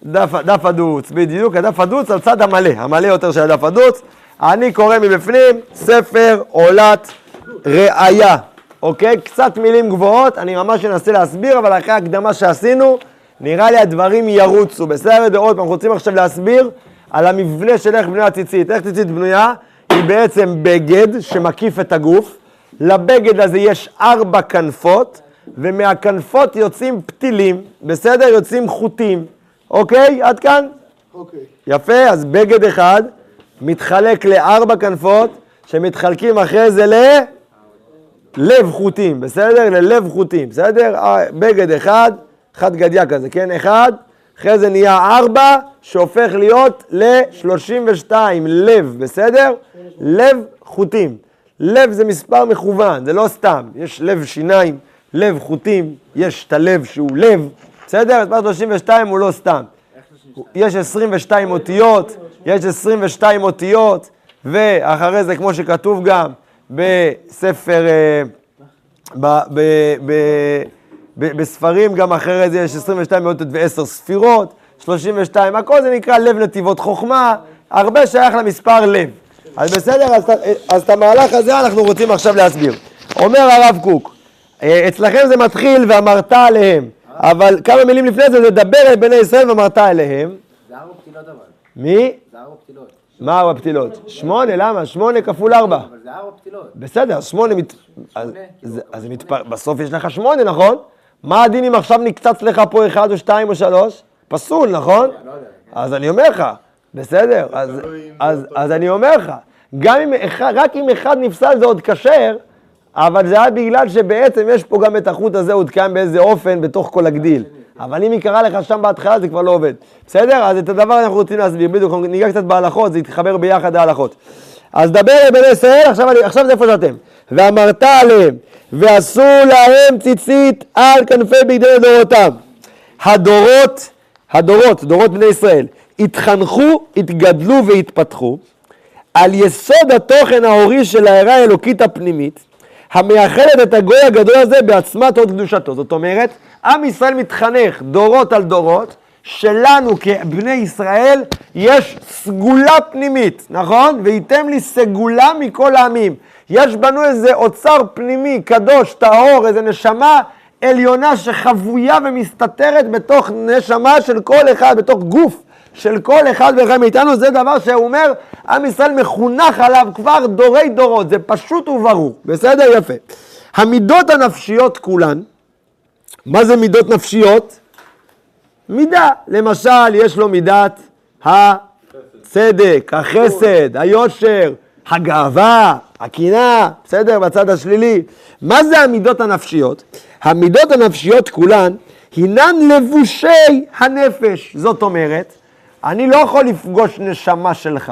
דף, דף הדוץ, בדיוק, הדף הדוץ על צד המלא, המלא יותר של הדף הדוץ. אני קורא מבפנים ספר עולת ראייה, אוקיי? קצת מילים גבוהות, אני ממש אנסה להסביר, אבל אחרי ההקדמה שעשינו, נראה לי הדברים ירוצו. בסדר? עוד פעם, אנחנו רוצים עכשיו להסביר על המבנה של איך בנויה ציצית. איך ציצית בנויה? היא בעצם בגד שמקיף את הגוף. לבגד הזה יש ארבע כנפות, ומהכנפות יוצאים פתילים, בסדר? יוצאים חוטים. אוקיי? עד כאן? אוקיי. יפה, אז בגד אחד מתחלק לארבע כנפות, שמתחלקים אחרי זה ללב חוטים, בסדר? ללב חוטים, בסדר? אה, בגד אחד, חד גדיה כזה, כן? אחד, אחרי זה נהיה ארבע, שהופך להיות ל-32 לב, בסדר? לב חוטים. לב זה מספר מכוון, זה לא סתם. יש לב שיניים, לב חוטים, יש את הלב שהוא לב, בסדר? מספר 32 הוא לא סתם. יש 22 אותיות, יש 22 אותיות, ואחרי זה, כמו שכתוב גם בספר, אה, ב, ב, ב, בספרים גם אחרי זה יש 22 אותיות ועשר ספירות, 32, הכל זה נקרא לב נתיבות חוכמה, הרבה שייך למספר לב. אז בסדר, אז, אז את המהלך הזה אנחנו רוצים עכשיו להסביר. אומר הרב קוק, אה, אצלכם זה מתחיל ואמרת עליהם, אבל כמה מילים לפני זה, זה דבר אל בני ישראל ואמרת אליהם. זה ארבע פתילות אבל. מי? זה ארבע פתילות. מה הוא הפתילות? שמונה, למה? שמונה כפול ארבע. אבל זה ארבע פתילות. בסדר, שמונה מת... אז, כאילו, זה- אז מתפ... בסוף יש לך שמונה, נכון? מה הדין אם עכשיו נקצץ לך פה אחד או שתיים או שלוש? פסול, נכון? לא יודע. אז אני אומר לך, בסדר, אז, אני אומר לך, גם אם אחד, רק אם אחד נפסל זה עוד כשר, אבל זה היה בגלל שבעצם יש פה גם את החוט הזה, עוד קיים באיזה אופן בתוך כל הגדיל. אבל אם היא קרה לך שם בהתחלה זה כבר לא עובד. בסדר? אז את הדבר אנחנו רוצים להסביר, בדיוק, ניגע קצת בהלכות, זה יתחבר ביחד ההלכות. אז דבר בני ישראל, עכשיו, עכשיו זה איפה שאתם. ואמרת עליהם, ועשו להם ציצית על כנפי בגדי דורותם. הדורות, הדורות, דורות בני ישראל, התחנכו, התגדלו והתפתחו על יסוד התוכן ההורי של ההערה האלוקית הפנימית, המייחדת את הגוי הגדול הזה בעצמת הוד קדושתו. זאת אומרת, עם ישראל מתחנך דורות על דורות, שלנו כבני ישראל יש סגולה פנימית, נכון? וייתם לי סגולה מכל העמים. יש בנו איזה אוצר פנימי, קדוש, טהור, איזה נשמה עליונה שחבויה ומסתתרת בתוך נשמה של כל אחד, בתוך גוף של כל אחד ואחד מאיתנו, זה דבר שהוא אומר, עם ישראל מחונך עליו כבר דורי דורות, זה פשוט וברור, בסדר? יפה. המידות הנפשיות כולן, מה זה מידות נפשיות? מידה, למשל, יש לו מידת הצדק, החסד, היושר, הגאווה, הקנאה, בסדר? בצד השלילי. מה זה המידות הנפשיות? המידות הנפשיות כולן הינן לבושי הנפש. זאת אומרת, אני לא יכול לפגוש נשמה שלך.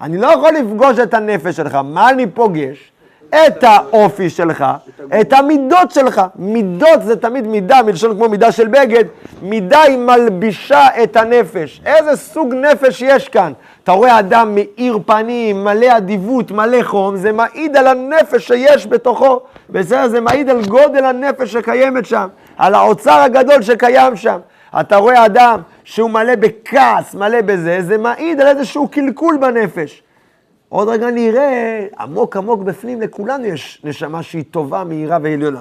אני לא יכול לפגוש את הנפש שלך, מה אני פוגש? את האופי שלך, את המידות שלך. מידות זה תמיד מידה, מלשון כמו מידה של בגד. מידה היא מלבישה את הנפש. איזה סוג נפש יש כאן? אתה רואה אדם מאיר פנים, מלא אדיבות, מלא חום, זה מעיד על הנפש שיש בתוכו. בסדר? זה מעיד על גודל הנפש שקיימת שם, על האוצר הגדול שקיים שם. אתה רואה אדם שהוא מלא בכעס, מלא בזה, זה מעיד על איזשהו קלקול בנפש. עוד רגע נראה, עמוק עמוק בפנים לכולנו יש נשמה שהיא טובה, מהירה ועליונה.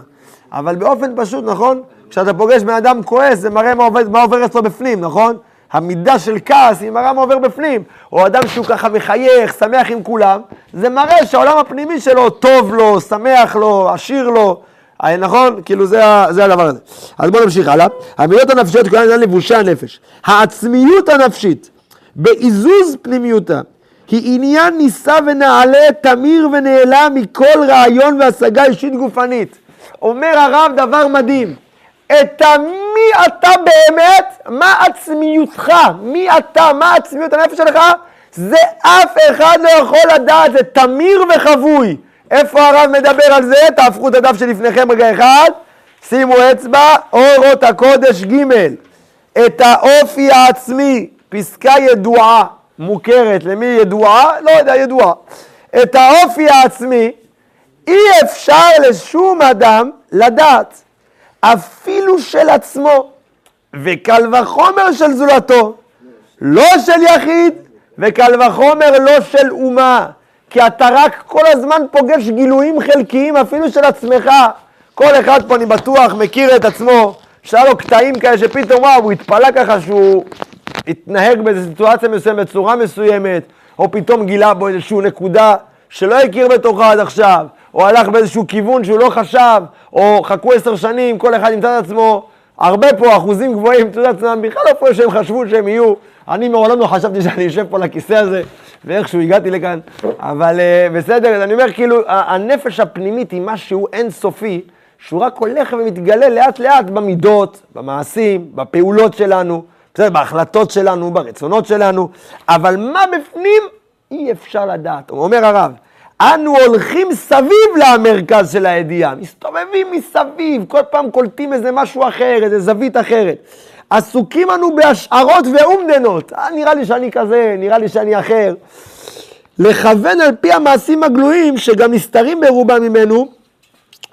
אבל באופן פשוט, נכון? כשאתה פוגש בן אדם כועס, זה מראה מה עובר, אצלו בפנים, נכון? המידה של כעס מראה מה עובר בפנים. או אדם שהוא ככה מחייך, שמח עם כולם, זה מראה שהעולם הפנימי שלו טוב לו, שמח לו, עשיר לו. אה, נכון? כאילו זה, זה הדבר הזה. אז בואו נמשיך הלאה. המילות הנפשיות כולן עניין לבושי הנפש. העצמיות הנפשית בעיזוז פנימיותה היא עניין נישא ונעלה, תמיר ונעלה מכל רעיון והשגה אישית גופנית. אומר הרב דבר מדהים, את המי אתה באמת, מה עצמיותך, מי אתה, מה עצמיות הנפש שלך, זה אף אחד לא יכול לדעת, זה תמיר וחבוי. איפה הרב מדבר על זה? תהפכו את הדף שלפניכם רגע אחד, שימו אצבע, אורות הקודש ג' את האופי העצמי, פסקה ידועה, מוכרת, למי ידועה? לא יודע, ידועה. את האופי העצמי אי אפשר לשום אדם לדעת, אפילו של עצמו, וקל וחומר של זולתו, לא של יחיד, וקל וחומר לא של אומה. כי אתה רק כל הזמן פוגש גילויים חלקיים אפילו של עצמך. כל אחד פה, אני בטוח, מכיר את עצמו, שהיה לו קטעים כאלה שפתאום, וואו, הוא התפלא ככה שהוא התנהג באיזו סיטואציה מסוימת, בצורה מסוימת, או פתאום גילה בו איזושהי נקודה שלא הכיר בתוכו עד עכשיו, או הלך באיזשהו כיוון שהוא לא חשב, או חכו עשר שנים, כל אחד ימצא את עצמו, הרבה פה, אחוזים גבוהים, אתה יודע, עצמם, בכלל לא פה שהם חשבו שהם יהיו. אני מעולם לא חשבתי שאני אשב פה לכיסא הזה, ואיכשהו הגעתי לכאן, אבל uh, בסדר, אז אני אומר, כאילו, הנפש הפנימית היא משהו אינסופי, שהוא רק הולך ומתגלה לאט לאט במידות, במעשים, בפעולות שלנו, בסדר, בהחלטות שלנו, ברצונות שלנו, אבל מה בפנים אי אפשר לדעת. אומר הרב, אנו הולכים סביב למרכז של הידיעה, מסתובבים מסביב, כל פעם קולטים איזה משהו אחר, איזה זווית אחרת. עסוקים אנו בהשערות ואומדנות. אה, נראה לי שאני כזה, נראה לי שאני אחר. לכוון על פי המעשים הגלויים, שגם נסתרים ברובם ממנו,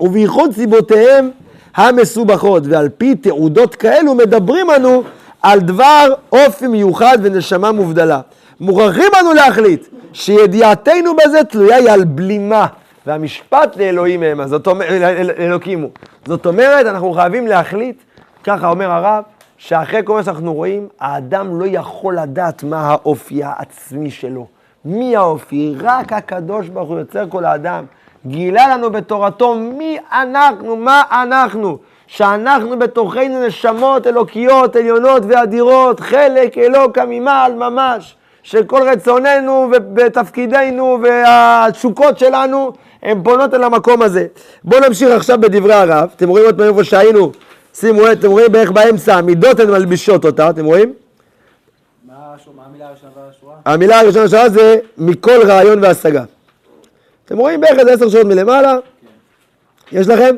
ובייחוד סיבותיהם המסובכות. ועל פי תעודות כאלו מדברים אנו על דבר אופי מיוחד ונשמה מובדלה. מוכרחים אנו להחליט שידיעתנו בזה תלויה היא על בלימה, והמשפט לאלוהים המה, זאת אומרת, אל- אל- אלוקים הוא. זאת אומרת, אנחנו חייבים להחליט, ככה אומר הרב, שאחרי כל מה שאנחנו רואים, האדם לא יכול לדעת מה האופי העצמי שלו. מי האופי? רק הקדוש ברוך הוא יוצר כל האדם. גילה לנו בתורתו מי אנחנו, מה אנחנו. שאנחנו בתוכנו נשמות אלוקיות, עליונות ואדירות, חלק אלוקא ממעל ממש. שכל רצוננו ותפקידנו והתשוקות שלנו הן פונות אל המקום הזה. בואו נמשיך עכשיו בדברי הרב. אתם רואים עוד פעם איפה שהיינו? שימו אתם רואים בערך באמצע, המידות הן מלבישות אותה, אתם רואים? המילה הראשונה שלה זה מכל רעיון והשגה. אתם רואים בערך איזה עשר שורות מלמעלה? יש לכם?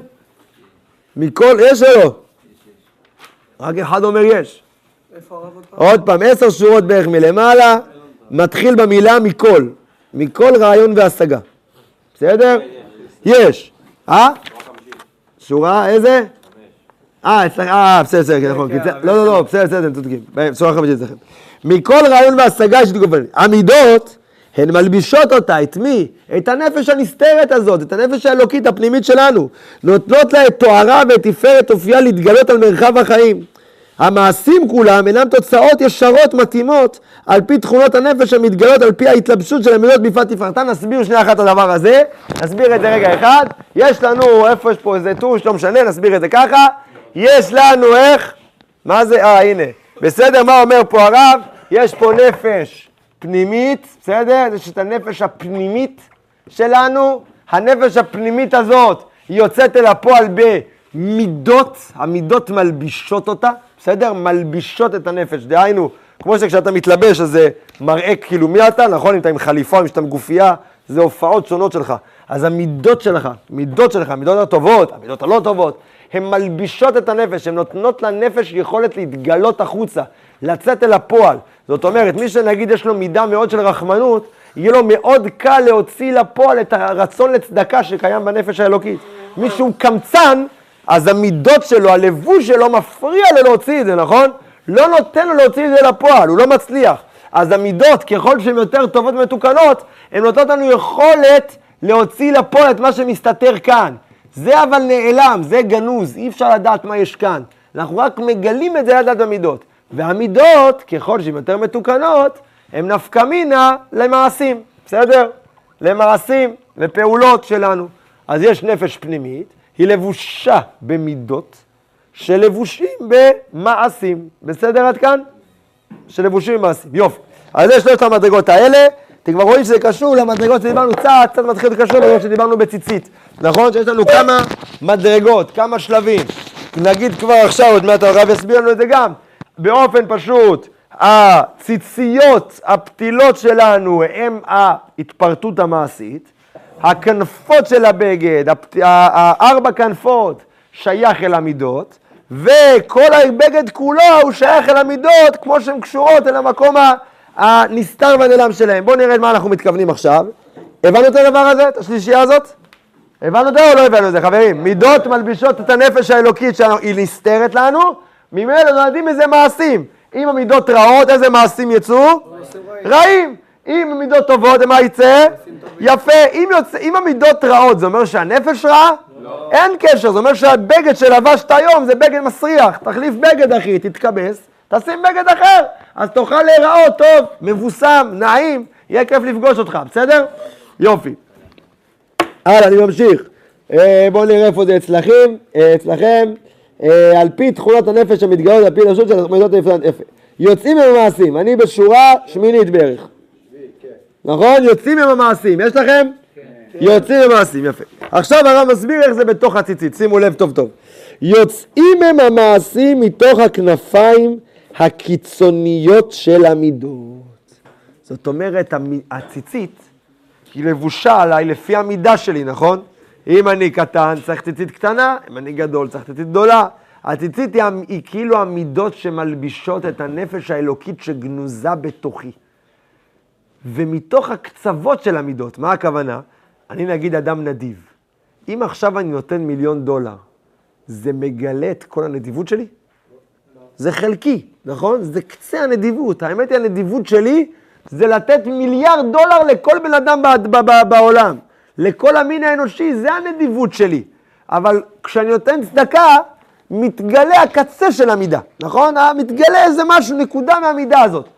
מכל, יש או לא? רק אחד אומר יש. עוד פעם, עשר שורות בערך מלמעלה, מתחיל במילה מכל. מכל רעיון והשגה. בסדר? יש. אה? שורה איזה? אה, אצלך, אה, בסדר, בסדר, כן, נכון. כן, אבל לא, לא, לא, בסדר, בסדר, אתם צודקים. שורה חמישית אצלכם. מכל רעיון והשגה יש גופנית. המידות, הן מלבישות אותה, את מי? את הנפש הנסתרת הזאת, את הנפש האלוקית הפנימית שלנו. נותנות לה את תוארה ואת תפארת אופייה להתגלות על מרחב החיים. המעשים כולם אינם תוצאות ישרות מתאימות על פי תכונות הנפש המתגלות על פי ההתלבשות של המילות בפרט תפארתה. נסביר שנייה אחת את הדבר הזה, נסביר את זה רגע אחד. יש לנו, איפה יש פה איזה טוש, לא משנה, נסביר את זה ככה. יש לנו איך, מה זה, אה הנה, בסדר, מה אומר פה הרב? יש פה נפש פנימית, בסדר? יש את הנפש הפנימית שלנו. הנפש הפנימית הזאת יוצאת אל הפועל במידות, המידות מלבישות אותה, בסדר? מלבישות את הנפש. דהיינו, כמו שכשאתה מתלבש אז זה מראה כאילו מי אתה, נכון? אם אתה עם חליפה, אם אתה עם גופייה, זה הופעות שונות שלך. אז המידות שלך, מידות שלך, המידות הטובות, המידות הלא טובות, הן מלבישות את הנפש, הן נותנות לנפש יכולת להתגלות החוצה, לצאת אל הפועל. זאת אומרת, מי שנגיד יש לו מידה מאוד של רחמנות, יהיה לו מאוד קל להוציא לפועל את הרצון לצדקה שקיים בנפש האלוקית. מי שהוא קמצן, אז המידות שלו, הלבוש שלו מפריע לו להוציא את זה, נכון? לא נותן לו להוציא את זה לפועל, הוא לא מצליח. אז המידות, ככל שהן יותר טובות ומתוקנות, הן נותנות לנו יכולת להוציא לפועל את מה שמסתתר כאן. זה אבל נעלם, זה גנוז, אי אפשר לדעת מה יש כאן. אנחנו רק מגלים את זה לדעת במידות. והמידות, ככל שהן יותר מתוקנות, הן נפקא מינה למעשים, בסדר? למעשים, לפעולות שלנו. אז יש נפש פנימית, היא לבושה במידות, שלבושים במעשים. בסדר עד כאן? שלבושים במעשים. יופי. אז יש שלושת המדרגות האלה. אתם כבר רואים שזה קשור למדרגות שדיברנו קצת, קצת מתחיל להיות קשור למדרגות שדיברנו בציצית. נכון? שיש לנו כמה מדרגות, כמה שלבים. נגיד כבר עכשיו, עוד מעט הרב יסביר לנו את זה גם. באופן פשוט, הציציות, הפתילות שלנו, הם ההתפרטות המעשית. הכנפות של הבגד, הפת... הארבע כנפות, שייך אל המידות, וכל הבגד כולו הוא שייך אל המידות, כמו שהן קשורות אל המקום הנסתר והנעלם שלהם. בואו נראה מה אנחנו מתכוונים עכשיו. הבנו את הדבר הזה, את השלישייה הזאת? הבנו את זה או לא הבנו את זה, חברים? מידות מלבישות את הנפש האלוקית שלנו, היא נסתרת לנו, ממילא נולדים מזה מעשים. אם המידות רעות, איזה מעשים יצאו? רעים. אם המידות טובות, מה יצא? יפה. אם, יוצא, אם המידות רעות, זה אומר שהנפש רע? לא. אין קשר, זה אומר שהבגד שלבשת היום זה בגד מסריח. תחליף בגד, אחי, תתכבס, תשים בגד אחר. אז תוכל להיראות טוב, מבוסם, נעים, יהיה כיף לפגוש אותך, בסדר? יופי. הלאה, אני ממשיך. אה, בואו נראה איפה זה אצלכם, אה, אצלכם. אה, על פי תכונות הנפש המתגלות, על פי רשות של המידות הנפלאות. יוצאים עם המעשים, אני בשורה שמינית בערך. נכון? יוצאים עם המעשים, יש לכם? כן. יוצאים עם המעשים, יפה. עכשיו הרב מסביר איך זה בתוך הציצית, שימו לב טוב טוב. יוצאים הם המעשים מתוך הכנפיים הקיצוניות של המידות. זאת אומרת, הציצית היא לבושה עליי לפי המידה שלי, נכון? אם אני קטן, צריך ציצית קטנה, אם אני גדול, צריך ציצית גדולה. הציצית היא, היא כאילו המידות שמלבישות את הנפש האלוקית שגנוזה בתוכי. ומתוך הקצוות של המידות, מה הכוונה? אני נגיד אדם נדיב. אם עכשיו אני נותן מיליון דולר, זה מגלה את כל הנדיבות שלי? זה חלקי, נכון? זה קצה הנדיבות. האמת היא, הנדיבות שלי זה לתת מיליארד דולר לכל בן אדם בעולם. לכל המין האנושי, זה הנדיבות שלי. אבל כשאני נותן צדקה, מתגלה הקצה של המידה, נכון? מתגלה איזה משהו, נקודה מהמידה הזאת.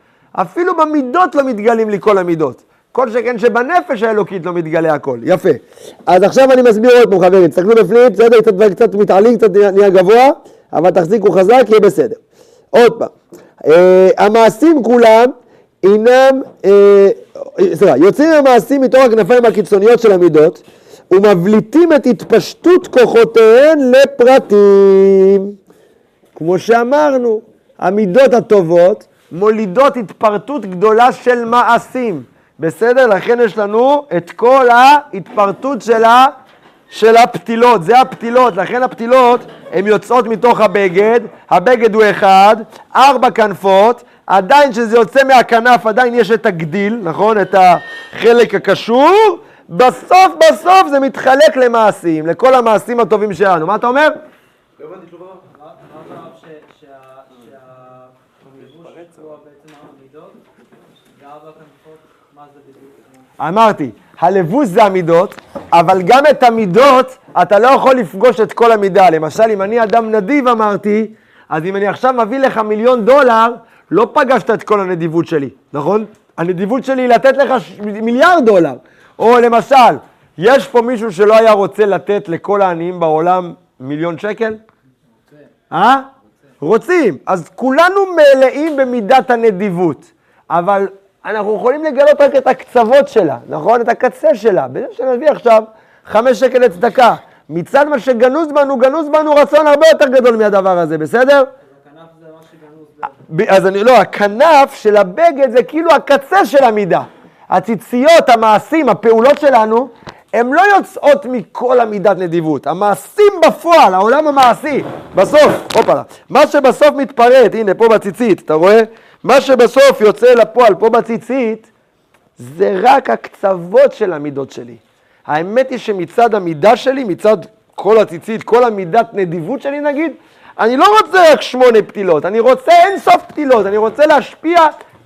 אפילו במידות לא מתגלים לי כל המידות. כל שכן שבנפש האלוקית לא מתגלה הכל. יפה. אז עכשיו אני מסביר עוד פעם, חברים. תסתכלו בפנים, בסדר? קצת, קצת מתעלים, קצת נהיה גבוה, אבל תחזיקו חזק, יהיה בסדר. עוד פעם. אה, המעשים כולם אינם, אה, סליחה, יוצאים המעשים מתוך הכנפיים הקיצוניות של המידות ומבליטים את התפשטות כוחותיהן לפרטים. כמו שאמרנו, המידות הטובות מולידות התפרטות גדולה של מעשים. בסדר? לכן יש לנו את כל ההתפרטות של, ה, של הפתילות. זה הפתילות, לכן הפתילות הן יוצאות מתוך הבגד, הבגד הוא אחד, ארבע כנפות, עדיין כשזה יוצא מהכנף עדיין יש את הגדיל, נכון? את החלק הקשור, בסוף בסוף זה מתחלק למעשים, לכל המעשים הטובים שלנו. מה אתה אומר? לא הבנתי תשובה. אמרתי, הלבוש זה המידות, אבל גם את המידות אתה לא יכול לפגוש את כל המידה. למשל, אם אני אדם נדיב אמרתי, אז אם אני עכשיו מביא לך מיליון דולר, לא פגשת את כל הנדיבות שלי, נכון? הנדיבות שלי היא לתת לך ש... מיליארד דולר. או למשל, יש פה מישהו שלא היה רוצה לתת לכל העניים בעולם מיליון שקל? אה? רוצים. אז כולנו מלאים במידת הנדיבות, אבל אנחנו יכולים לגלות רק את הקצוות שלה, נכון? את הקצה שלה. בזה שנביא עכשיו חמש שקל לצדקה. מצד מה שגנוז בנו, גנוז בנו רצון הרבה יותר גדול מהדבר הזה, בסדר? אז אני, לא, הכנף של הבגד זה כאילו הקצה של המידה. הציציות, המעשים, הפעולות שלנו, הן לא יוצאות מכל המידת נדיבות. המעשים בפועל, העולם המעשי, בסוף, הופה, מה שבסוף מתפרט, הנה פה בציצית, אתה רואה? מה שבסוף יוצא לפועל פה בציצית, זה רק הקצוות של המידות שלי. האמת היא שמצד המידה שלי, מצד כל הציצית, כל המידת נדיבות שלי נגיד, אני לא רוצה רק שמונה פתילות, אני רוצה אין סוף פתילות, אני רוצה להשפיע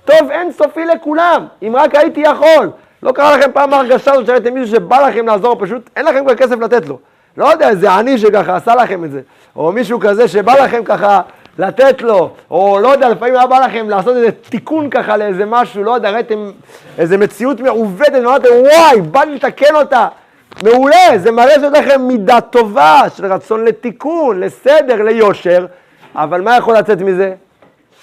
טוב אין סופי לכולם, אם רק הייתי יכול. לא קרה לכם פעם ההרגשה הזאת שראיתם מישהו שבא לכם לעזור, פשוט אין לכם כבר כסף לתת לו. לא יודע, איזה עני שככה עשה לכם את זה, או מישהו כזה שבא לכם ככה לתת לו, או לא יודע, לפעמים היה בא לכם לעשות איזה תיקון ככה לאיזה משהו, לא יודע, ראיתם איזה מציאות מעוותת, ואמרתם, וואי, בא לי לתקן אותה. מעולה, זה מראה שיש לכם מידה טובה של רצון לתיקון, לסדר, ליושר, אבל מה יכול לצאת מזה?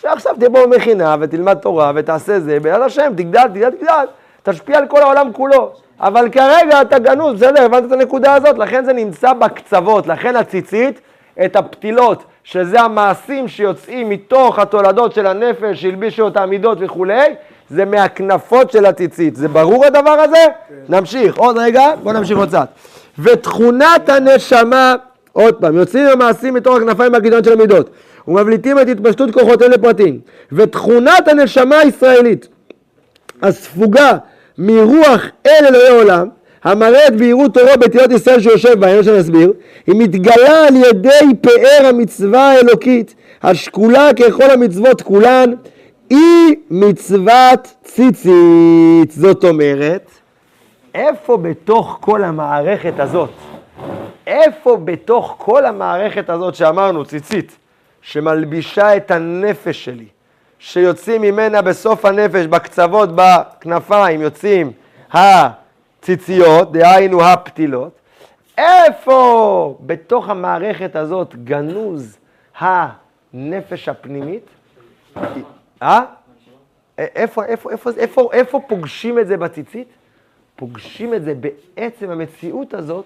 שעכשיו תהיה פה במכינה ותלמד תורה ותעשה זה, ביד השם, תגדל, תגדל, תגדל, תשפיע על כל העולם כולו. אבל כרגע אתה גנוז, בסדר, הבנת את הנקודה הזאת? לכן זה נמצא בקצוות, לכן הציצית, את הפתילות, שזה המעשים שיוצאים מתוך התולדות של הנפש, שהלבישו אותה המידות וכולי, זה מהכנפות של הציצית. זה ברור הדבר הזה? נמשיך, עוד רגע, בואו נמשיך עוד קצת. ותכונת הנשמה, עוד פעם, יוצאים המעשים מתוך הכנפיים והגידון של המידות, ומבליטים את התפשטות כוחותיהם לפרטים. ותכונת הנשמה הישראלית, הספוגה מרוח אל אלוהי עולם, המראה את בהירות תורו בתהיות ישראל שיושב בהם, שאני אסביר, היא מתגלה על ידי פאר המצווה האלוקית, השקולה ככל המצוות כולן, היא מצוות ציצית. זאת אומרת, איפה בתוך כל המערכת הזאת, איפה בתוך כל המערכת הזאת שאמרנו, ציצית, שמלבישה את הנפש שלי, שיוצאים ממנה בסוף הנפש, בקצוות, בכנפיים, יוצאים הציציות, דהיינו הפתילות, איפה בתוך המערכת הזאת גנוז הנפש הפנימית? אה? איפה, איפה, איפה, איפה, איפה פוגשים את זה בציצית? פוגשים את זה בעצם המציאות הזאת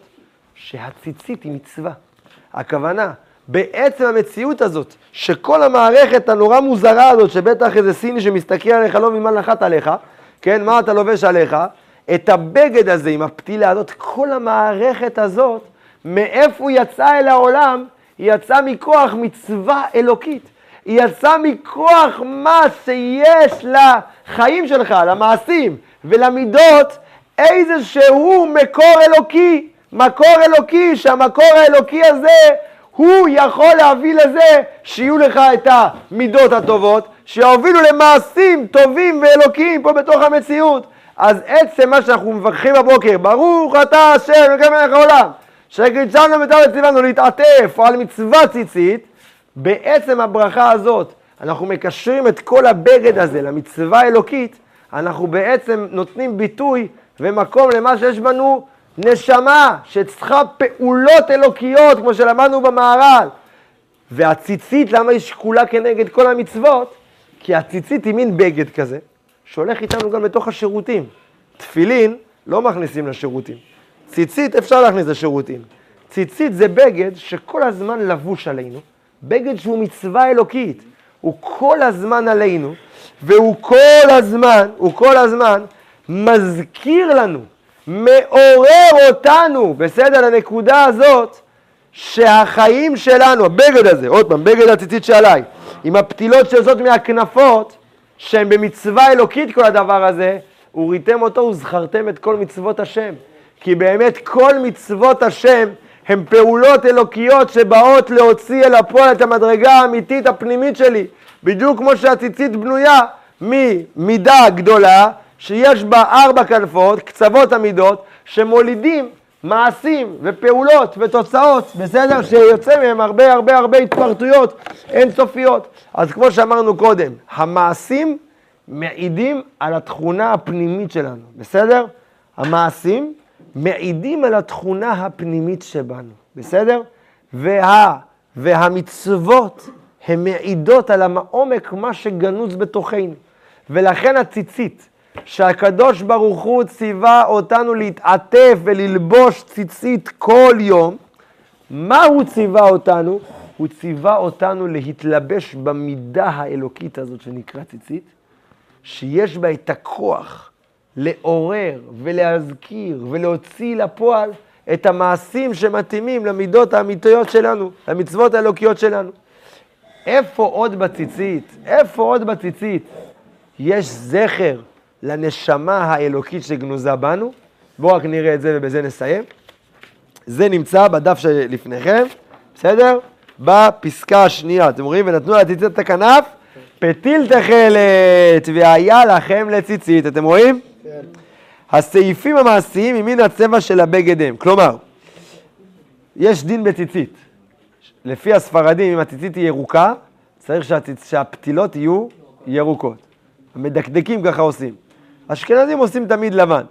שהציצית היא מצווה. הכוונה, בעצם המציאות הזאת, שכל המערכת הנורא מוזרה הזאת, שבטח איזה סיני שמסתכל עליך לא ממה נחת עליך, כן, מה אתה לובש עליך, את הבגד הזה עם הפתילה הזאת, כל המערכת הזאת, מאיפה היא יצאה אל העולם? היא יצאה מכוח מצווה אלוקית. היא יצאה מכוח מה שיש לחיים שלך, למעשים ולמידות, איזשהו מקור אלוקי. מקור אלוקי, שהמקור האלוקי הזה, הוא יכול להביא לזה שיהיו לך את המידות הטובות, שיובילו למעשים טובים ואלוקיים פה בתוך המציאות. אז עצם מה שאנחנו מברכים בבוקר, ברוך אתה השם, אלוקים מלך העולם, שקידשנו ומיטב וציוונו להתעטף על מצווה ציצית, בעצם הברכה הזאת, אנחנו מקשרים את כל הבגד הזה למצווה האלוקית, אנחנו בעצם נותנים ביטוי ומקום למה שיש בנו נשמה שצריכה פעולות אלוקיות, כמו שלמדנו במהר"ל. והציצית, למה היא שקולה כנגד כל המצוות? כי הציצית היא מין בגד כזה, שהולך איתנו גם לתוך השירותים. תפילין לא מכניסים לשירותים. ציצית אפשר להכניס לשירותים. ציצית זה בגד שכל הזמן לבוש עלינו, בגד שהוא מצווה אלוקית. הוא כל הזמן עלינו, והוא כל הזמן, הוא כל הזמן מזכיר לנו, מעורר אותנו, בסדר, לנקודה הזאת, שהחיים שלנו, הבגד הזה, עוד פעם, בגד הציצית שעליי, עם הפתילות שיוצאות מהכנפות, שהן במצווה אלוקית כל הדבר הזה, וריתם אותו וזכרתם את כל מצוות השם. כי באמת כל מצוות השם הן פעולות אלוקיות שבאות להוציא אל הפועל את המדרגה האמיתית הפנימית שלי. בדיוק כמו שהציצית בנויה ממידה גדולה, שיש בה ארבע כנפות, קצוות המידות, שמולידים מעשים ופעולות ותוצאות, בסדר? שיוצא מהם הרבה הרבה הרבה התפרטויות אינסופיות. אז כמו שאמרנו קודם, המעשים מעידים על התכונה הפנימית שלנו, בסדר? המעשים מעידים על התכונה הפנימית שבנו, בסדר? וה, והמצוות הן מעידות על העומק מה שגנוז בתוכנו. ולכן הציצית, שהקדוש ברוך הוא ציווה אותנו להתעטף וללבוש ציצית כל יום, מה הוא ציווה אותנו? הוא ציווה אותנו להתלבש במידה האלוקית הזאת שנקרא ציצית, שיש בה את הכוח לעורר ולהזכיר ולהוציא לפועל את המעשים שמתאימים למידות האמיתיות שלנו, למצוות האלוקיות שלנו. איפה עוד בציצית, איפה עוד בציצית יש זכר לנשמה האלוקית שגנוזה בנו? בואו רק נראה את זה ובזה נסיים. זה נמצא בדף שלפניכם, בסדר? בפסקה השנייה. אתם רואים? ונתנו לציצית את הכנף, פתיל תכלת, והיה לכם לציצית. אתם רואים? כן. הסעיפים המעשיים ממין הצבע של הבגד הם. כלומר, יש דין בציצית. לפי הספרדים, אם הציצית היא ירוקה, צריך שהציצ... שהפתילות יהיו ירוקות. המדקדקים ככה עושים. אשכנזים עושים תמיד לבן,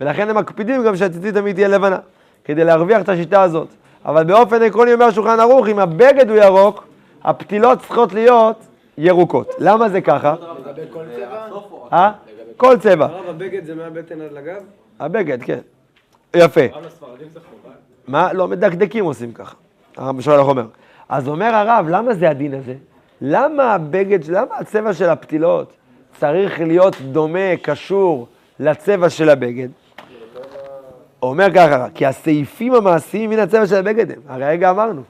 ולכן הם מקפידים גם שהציצית תמיד תהיה לבנה, כדי להרוויח את השיטה הזאת. אבל באופן עקרוני אומר שולחן ערוך, אם הבגד הוא ירוק, הפתילות צריכות להיות ירוקות. למה זה ככה? לגבי כל צבע? אה? כל צבע. הרב, הבגד זה מהבטן עד לגב? הבגד, כן. יפה. מה? לא, מדקדקים עושים ככה. הרב שואל אומר. אז אומר הרב, למה זה הדין הזה? למה הבגד, למה הצבע של הפתילות צריך להיות דומה, קשור לצבע של הבגד? אומר ככה, כי הסעיפים המעשיים מן הצבע של הבגד הם. הרי רגע אמרנו.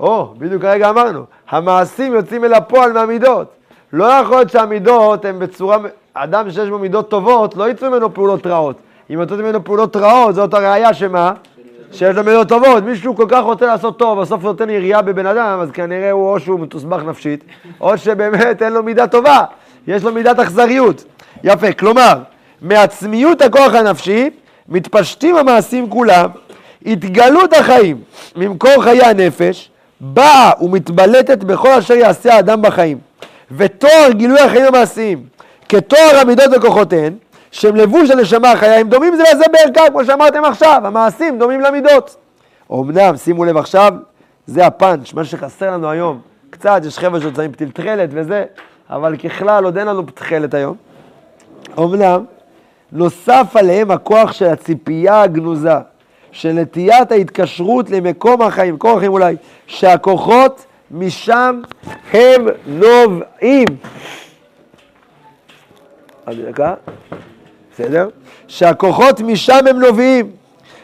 או, בדיוק הרגע אמרנו. המעשים יוצאים אל הפועל מהמידות. לא יכול להיות שהמידות הן בצורה... אדם שיש בו מידות טובות, לא יצאו ממנו פעולות רעות. אם יצאו ממנו פעולות רעות, זאת הראייה שמה? שיש לו מידות טובות. מישהו כל כך רוצה לעשות טוב, בסוף הוא נותן ירייה בבן אדם, אז כנראה הוא או שהוא מתוסבך נפשית, או שבאמת אין לו מידה טובה, יש לו מידת אכזריות. יפה, כלומר, מעצמיות הכוח הנפשי, מתפשטים המעשים כולם, התגלות החיים ממקור חיי הנפש, באה ומתבלטת בכל אשר יעשה האדם בחיים. ותואר גילוי החיים המעשיים, כתואר המידות וכוחותיהן, שהם לבוש הנשמה החיה, הם דומים זה לזה בערכם, כמו שאמרתם עכשיו, המעשים דומים למידות. אמנם, שימו לב עכשיו, זה הפאנץ', מה שחסר לנו היום. קצת, יש חבר'ה שיוצאים פתיל תכלת וזה, אבל ככלל עוד אין לנו תכלת היום. אמנם, נוסף עליהם הכוח של הציפייה הגנוזה, של נטיית ההתקשרות למקום החיים, מקום החיים אולי, שהכוחות משם הם נובעים. עוד דקה, בסדר? שהכוחות משם הם נובעים,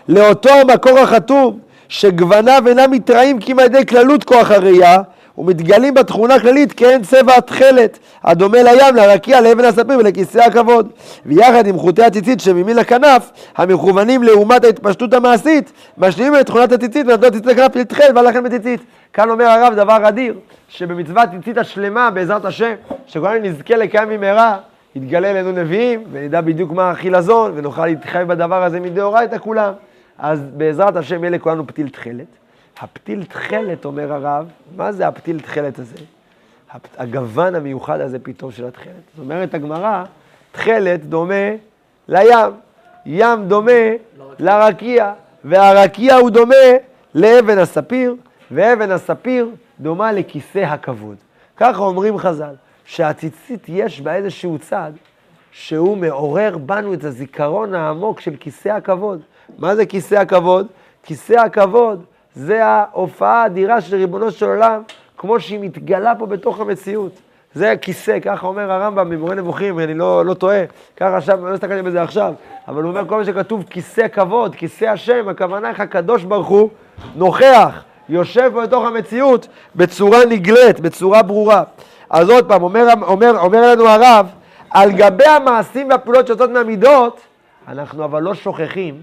לאותו המקור החתום, שגווניו אינם מתראים כי אם ידי כללות כוח הראייה, ומתגלים בתכונה כללית כאין צבע התכלת, הדומה לים, לרקיע, לאבן הספיר ולכיסא הכבוד. ויחד עם חוטי הציצית שממין הכנף, המכוונים לעומת ההתפשטות המעשית, משלימים את תכונת הציצית ונתנו הציצית לכנף לתכלת ועל לכם בציצית. כאן אומר הרב דבר אדיר, שבמצוות ציצית השלמה בעזרת השם, שכולנו נזכה לקיים במהרה, יתגלה אלינו נביאים, ונדע בדיוק מה החילזון, ונוכל להתחייב בדבר הזה מדאורייתא כולם. אז בעזרת השם יהיה לכולנו פתיל תכלת. הפתיל תכלת, אומר הרב, מה זה הפתיל תכלת הזה? הגוון המיוחד הזה פתאום של התכלת. זאת אומרת הגמרא, תכלת דומה לים, ים דומה לרקיע, והרקיע הוא דומה לאבן הספיר, ואבן הספיר דומה לכיסא הכבוד. ככה אומרים חז"ל, שהציצית יש בה איזשהו צד שהוא מעורר בנו את הזיכרון העמוק של כיסא הכבוד. מה זה כיסא הכבוד? כיסא הכבוד זה ההופעה האדירה של ריבונו של עולם, כמו שהיא מתגלה פה בתוך המציאות. זה הכיסא, ככה אומר הרמב"ם במורה נבוכים, אני לא, לא טועה, ככה עכשיו, לא הסתכלתי בזה עכשיו, אבל הוא אומר כל מה שכתוב כיסא כבוד, כיסא השם, הכוונה איך הקדוש ברוך הוא נוכח, יושב פה בתוך המציאות בצורה נגלית, בצורה ברורה. אז עוד פעם, אומר, אומר, אומר לנו הרב, על גבי המעשים והפעולות שיוצאות מהמידות, אנחנו אבל לא שוכחים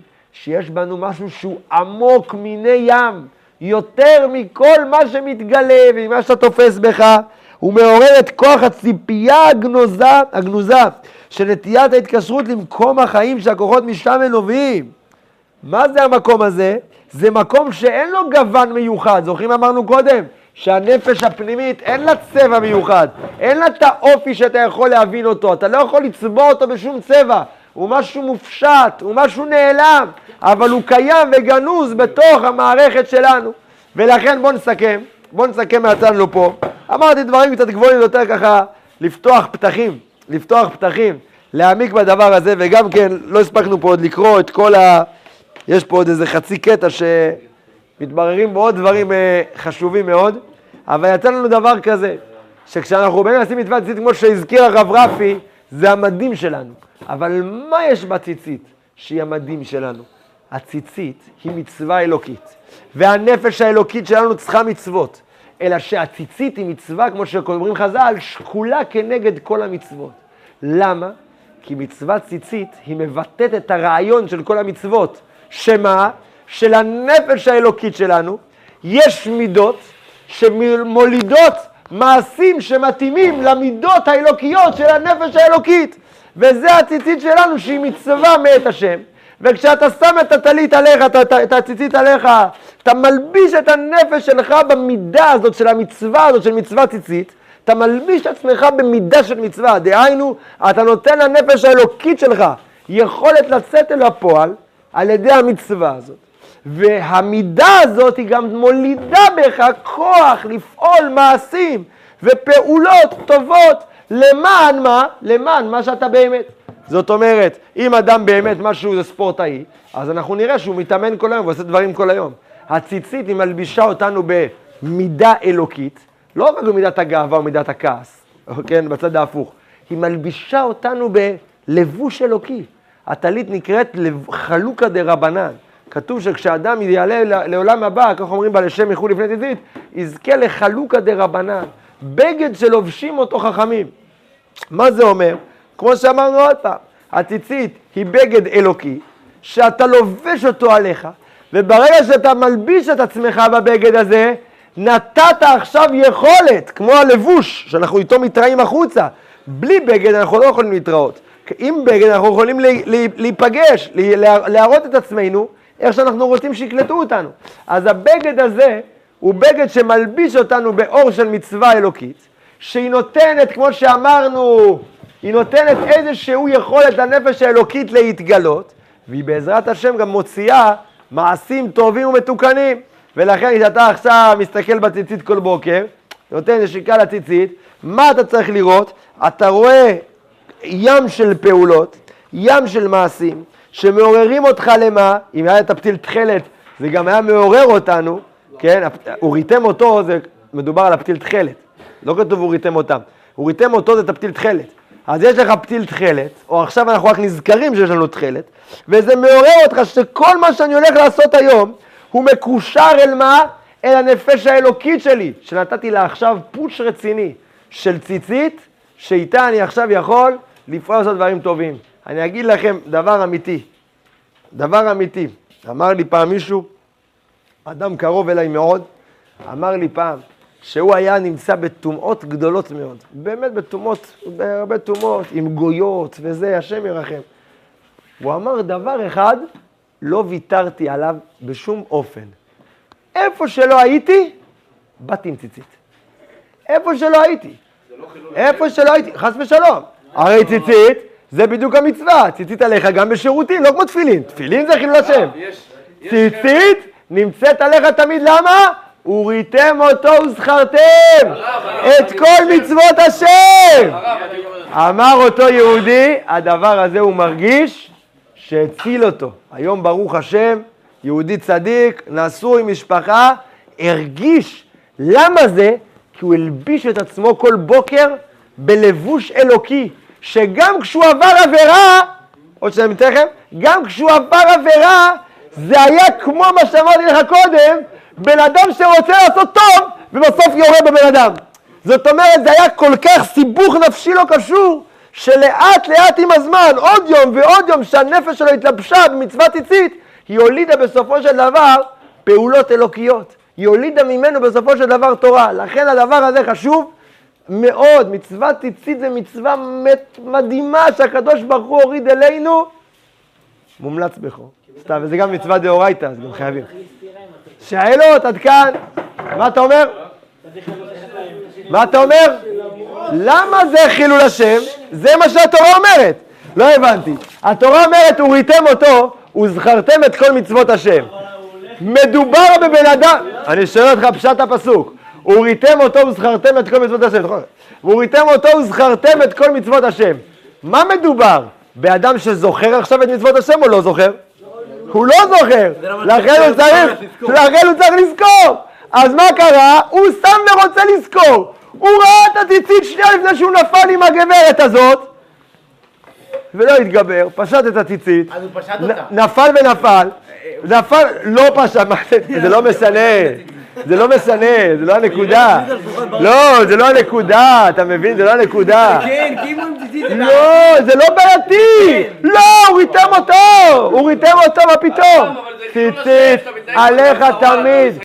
שיש בנו משהו שהוא עמוק מיני ים, יותר מכל מה שמתגלה וממה שאתה תופס בך, הוא מעורר את כוח הציפייה הגנוזה, הגנוזה של נטיית ההתקשרות למקום החיים שהכוחות משם הם נובעים. מה זה המקום הזה? זה מקום שאין לו גוון מיוחד. זוכרים אמרנו קודם? שהנפש הפנימית אין לה צבע מיוחד, אין לה את האופי שאתה יכול להבין אותו, אתה לא יכול לצבוע אותו בשום צבע, הוא משהו מופשט, הוא משהו נעלם, אבל הוא קיים וגנוז בתוך המערכת שלנו. ולכן בואו נסכם, בואו נסכם מהצלנו פה. אמרתי דברים קצת גבוהים יותר ככה, לפתוח פתחים, לפתוח פתחים, להעמיק בדבר הזה, וגם כן, לא הספקנו פה עוד לקרוא את כל ה... יש פה עוד איזה חצי קטע ש... מתבררים בו עוד דברים אה, חשובים מאוד, אבל יצא לנו דבר כזה, שכשאנחנו באים לשים מצוות ציצית, כמו שהזכיר הרב רפי, זה המדים שלנו. אבל מה יש בציצית שהיא המדים שלנו? הציצית היא מצווה אלוקית, והנפש האלוקית שלנו צריכה מצוות, אלא שהציצית היא מצווה, כמו שאומרים חז"ל, שקולה כנגד כל המצוות. למה? כי מצוות ציצית היא מבטאת את הרעיון של כל המצוות. שמה? שלנפש האלוקית שלנו יש מידות שמולידות מעשים שמתאימים למידות האלוקיות של הנפש האלוקית. וזה הציצית שלנו שהיא מצווה מאת השם. וכשאתה שם את הטלית עליך, את הציצית עליך, אתה מלביש את הנפש שלך במידה הזאת של המצווה הזאת של מצווה ציצית, אתה מלביש את עצמך במידה של מצווה, דהיינו, אתה נותן לנפש האלוקית שלך יכולת לצאת אל הפועל על ידי המצווה הזאת. והמידה הזאת היא גם מולידה בך כוח לפעול מעשים ופעולות טובות למען מה? למען מה שאתה באמת. זאת אומרת, אם אדם באמת משהו זה ספורטאי, אז אנחנו נראה שהוא מתאמן כל היום ועושה דברים כל היום. הציצית היא מלבישה אותנו במידה אלוקית, לא רק במידת הגאווה או מידת הכעס, כן, בצד ההפוך, היא מלבישה אותנו בלבוש אלוקי. הטלית נקראת חלוקה דה רבנן. כתוב שכשאדם יעלה לעולם הבא, כך אומרים בה לשם איחוד לפני ציצית, יזכה לחלוקה דה רבנן. בגד שלובשים אותו חכמים. מה זה אומר? כמו שאמרנו עוד פעם, הציצית היא בגד אלוקי, שאתה לובש אותו עליך, וברגע שאתה מלביש את עצמך בבגד הזה, נתת עכשיו יכולת, כמו הלבוש, שאנחנו איתו מתראים החוצה. בלי בגד אנחנו לא יכולים להתראות. עם בגד אנחנו יכולים להיפגש, להראות את עצמנו איך שאנחנו רוצים שיקלטו אותנו. אז הבגד הזה הוא בגד שמלביש אותנו באור של מצווה אלוקית, שהיא נותנת, כמו שאמרנו, היא נותנת איזשהו יכולת לנפש האלוקית להתגלות, והיא בעזרת השם גם מוציאה מעשים טובים ומתוקנים. ולכן כשאתה עכשיו מסתכל בציצית כל בוקר, נותן נשיקה לציצית, מה אתה צריך לראות? אתה רואה ים של פעולות, ים של מעשים, שמעוררים אותך למה? אם היה את הפתיל תכלת, זה גם היה מעורר אותנו, כן? וריתם אותו, זה מדובר על הפתיל תכלת, לא כתוב וריתם אותם. וריתם אותו זה את הפתיל תכלת. אז יש לך פתיל תכלת, או עכשיו אנחנו רק נזכרים שיש לנו תכלת, וזה מעורר אותך שכל מה שאני הולך לעשות היום, הוא מקושר אל מה? אל הנפש האלוקית שלי, שנתתי לה עכשיו פוש רציני של ציצית, שאיתה אני עכשיו יכול לפעול לעשות דברים טובים. אני אגיד לכם דבר אמיתי, דבר אמיתי. אמר לי פעם מישהו, אדם קרוב אליי מאוד, אמר לי פעם שהוא היה נמצא בטומאות גדולות מאוד, באמת בטומאות, בהרבה טומאות, עם גויות וזה, השם ירחם. הוא אמר דבר אחד, לא ויתרתי עליו בשום אופן. איפה שלא הייתי, באתי עם ציצית. איפה שלא הייתי. איפה שלא הייתי, חס ושלום. הרי ציצית זה בדיוק המצווה, ציצית עליך גם בשירותים, לא כמו תפילין. תפילין זה חילול השם. ציצית נמצאת עליך תמיד, למה? וריתם אותו וזכרתם את כל מצוות השם. אמר אותו יהודי, הדבר הזה הוא מרגיש שהציל אותו. היום ברוך השם, יהודי צדיק, נשוי, משפחה, הרגיש. למה זה? כי הוא הלביש את עצמו כל בוקר בלבוש אלוקי, שגם כשהוא עבר עבירה, עוד שניה לכם, גם כשהוא עבר עבירה, זה היה כמו מה שאמרתי לך קודם, בן אדם שרוצה לעשות טוב, ובסוף יורה בבן אדם. זאת אומרת, זה היה כל כך סיבוך נפשי לא קשור, שלאט לאט עם הזמן, עוד יום ועוד יום שהנפש שלו התלבשה במצוות ציצית, היא הולידה בסופו של דבר פעולות אלוקיות. היא הולידה ממנו בסופו של דבר תורה. לכן הדבר הזה חשוב מאוד. מצוות ציצית זה מצווה מדהימה שהקדוש ברוך הוא הוריד אלינו, מומלץ בכו. סתם, וזה גם מצווה דאורייתא, אז גם חייבים. שאלות, עד כאן. מה אתה אומר? מה אתה אומר? למה זה חילול השם? זה מה שהתורה אומרת. לא הבנתי. התורה אומרת, וריתם אותו, וזכרתם את כל מצוות השם. מדובר בבן אדם, אני שואל אותך פשט הפסוק, וריתם אותו וזכרתם את כל מצוות השם, נכון? וריתם אותו וזכרתם את כל מצוות השם. מה מדובר? באדם שזוכר עכשיו את מצוות השם או לא זוכר? הוא לא זוכר, לכן הוא צריך, לכן הוא צריך לזכור. אז מה קרה? הוא שם ורוצה לזכור. הוא ראה את הציצית שנייה לפני שהוא נפל עם הגברת הזאת, ולא התגבר, פשט את הציצית, אז הוא פשט אותה. נפל ונפל, נפל, לא פשט, זה- זה לא משנה, זה לא משנה, זה לא הנקודה. לא, זה לא הנקודה, אתה מבין? זה לא הנקודה. כן, ציצית... לא, זה לא בעייתי! לא, הוא ריתם אותו! הוא ריתם אותו, מה פתאום? ציצית, עליך תמיד.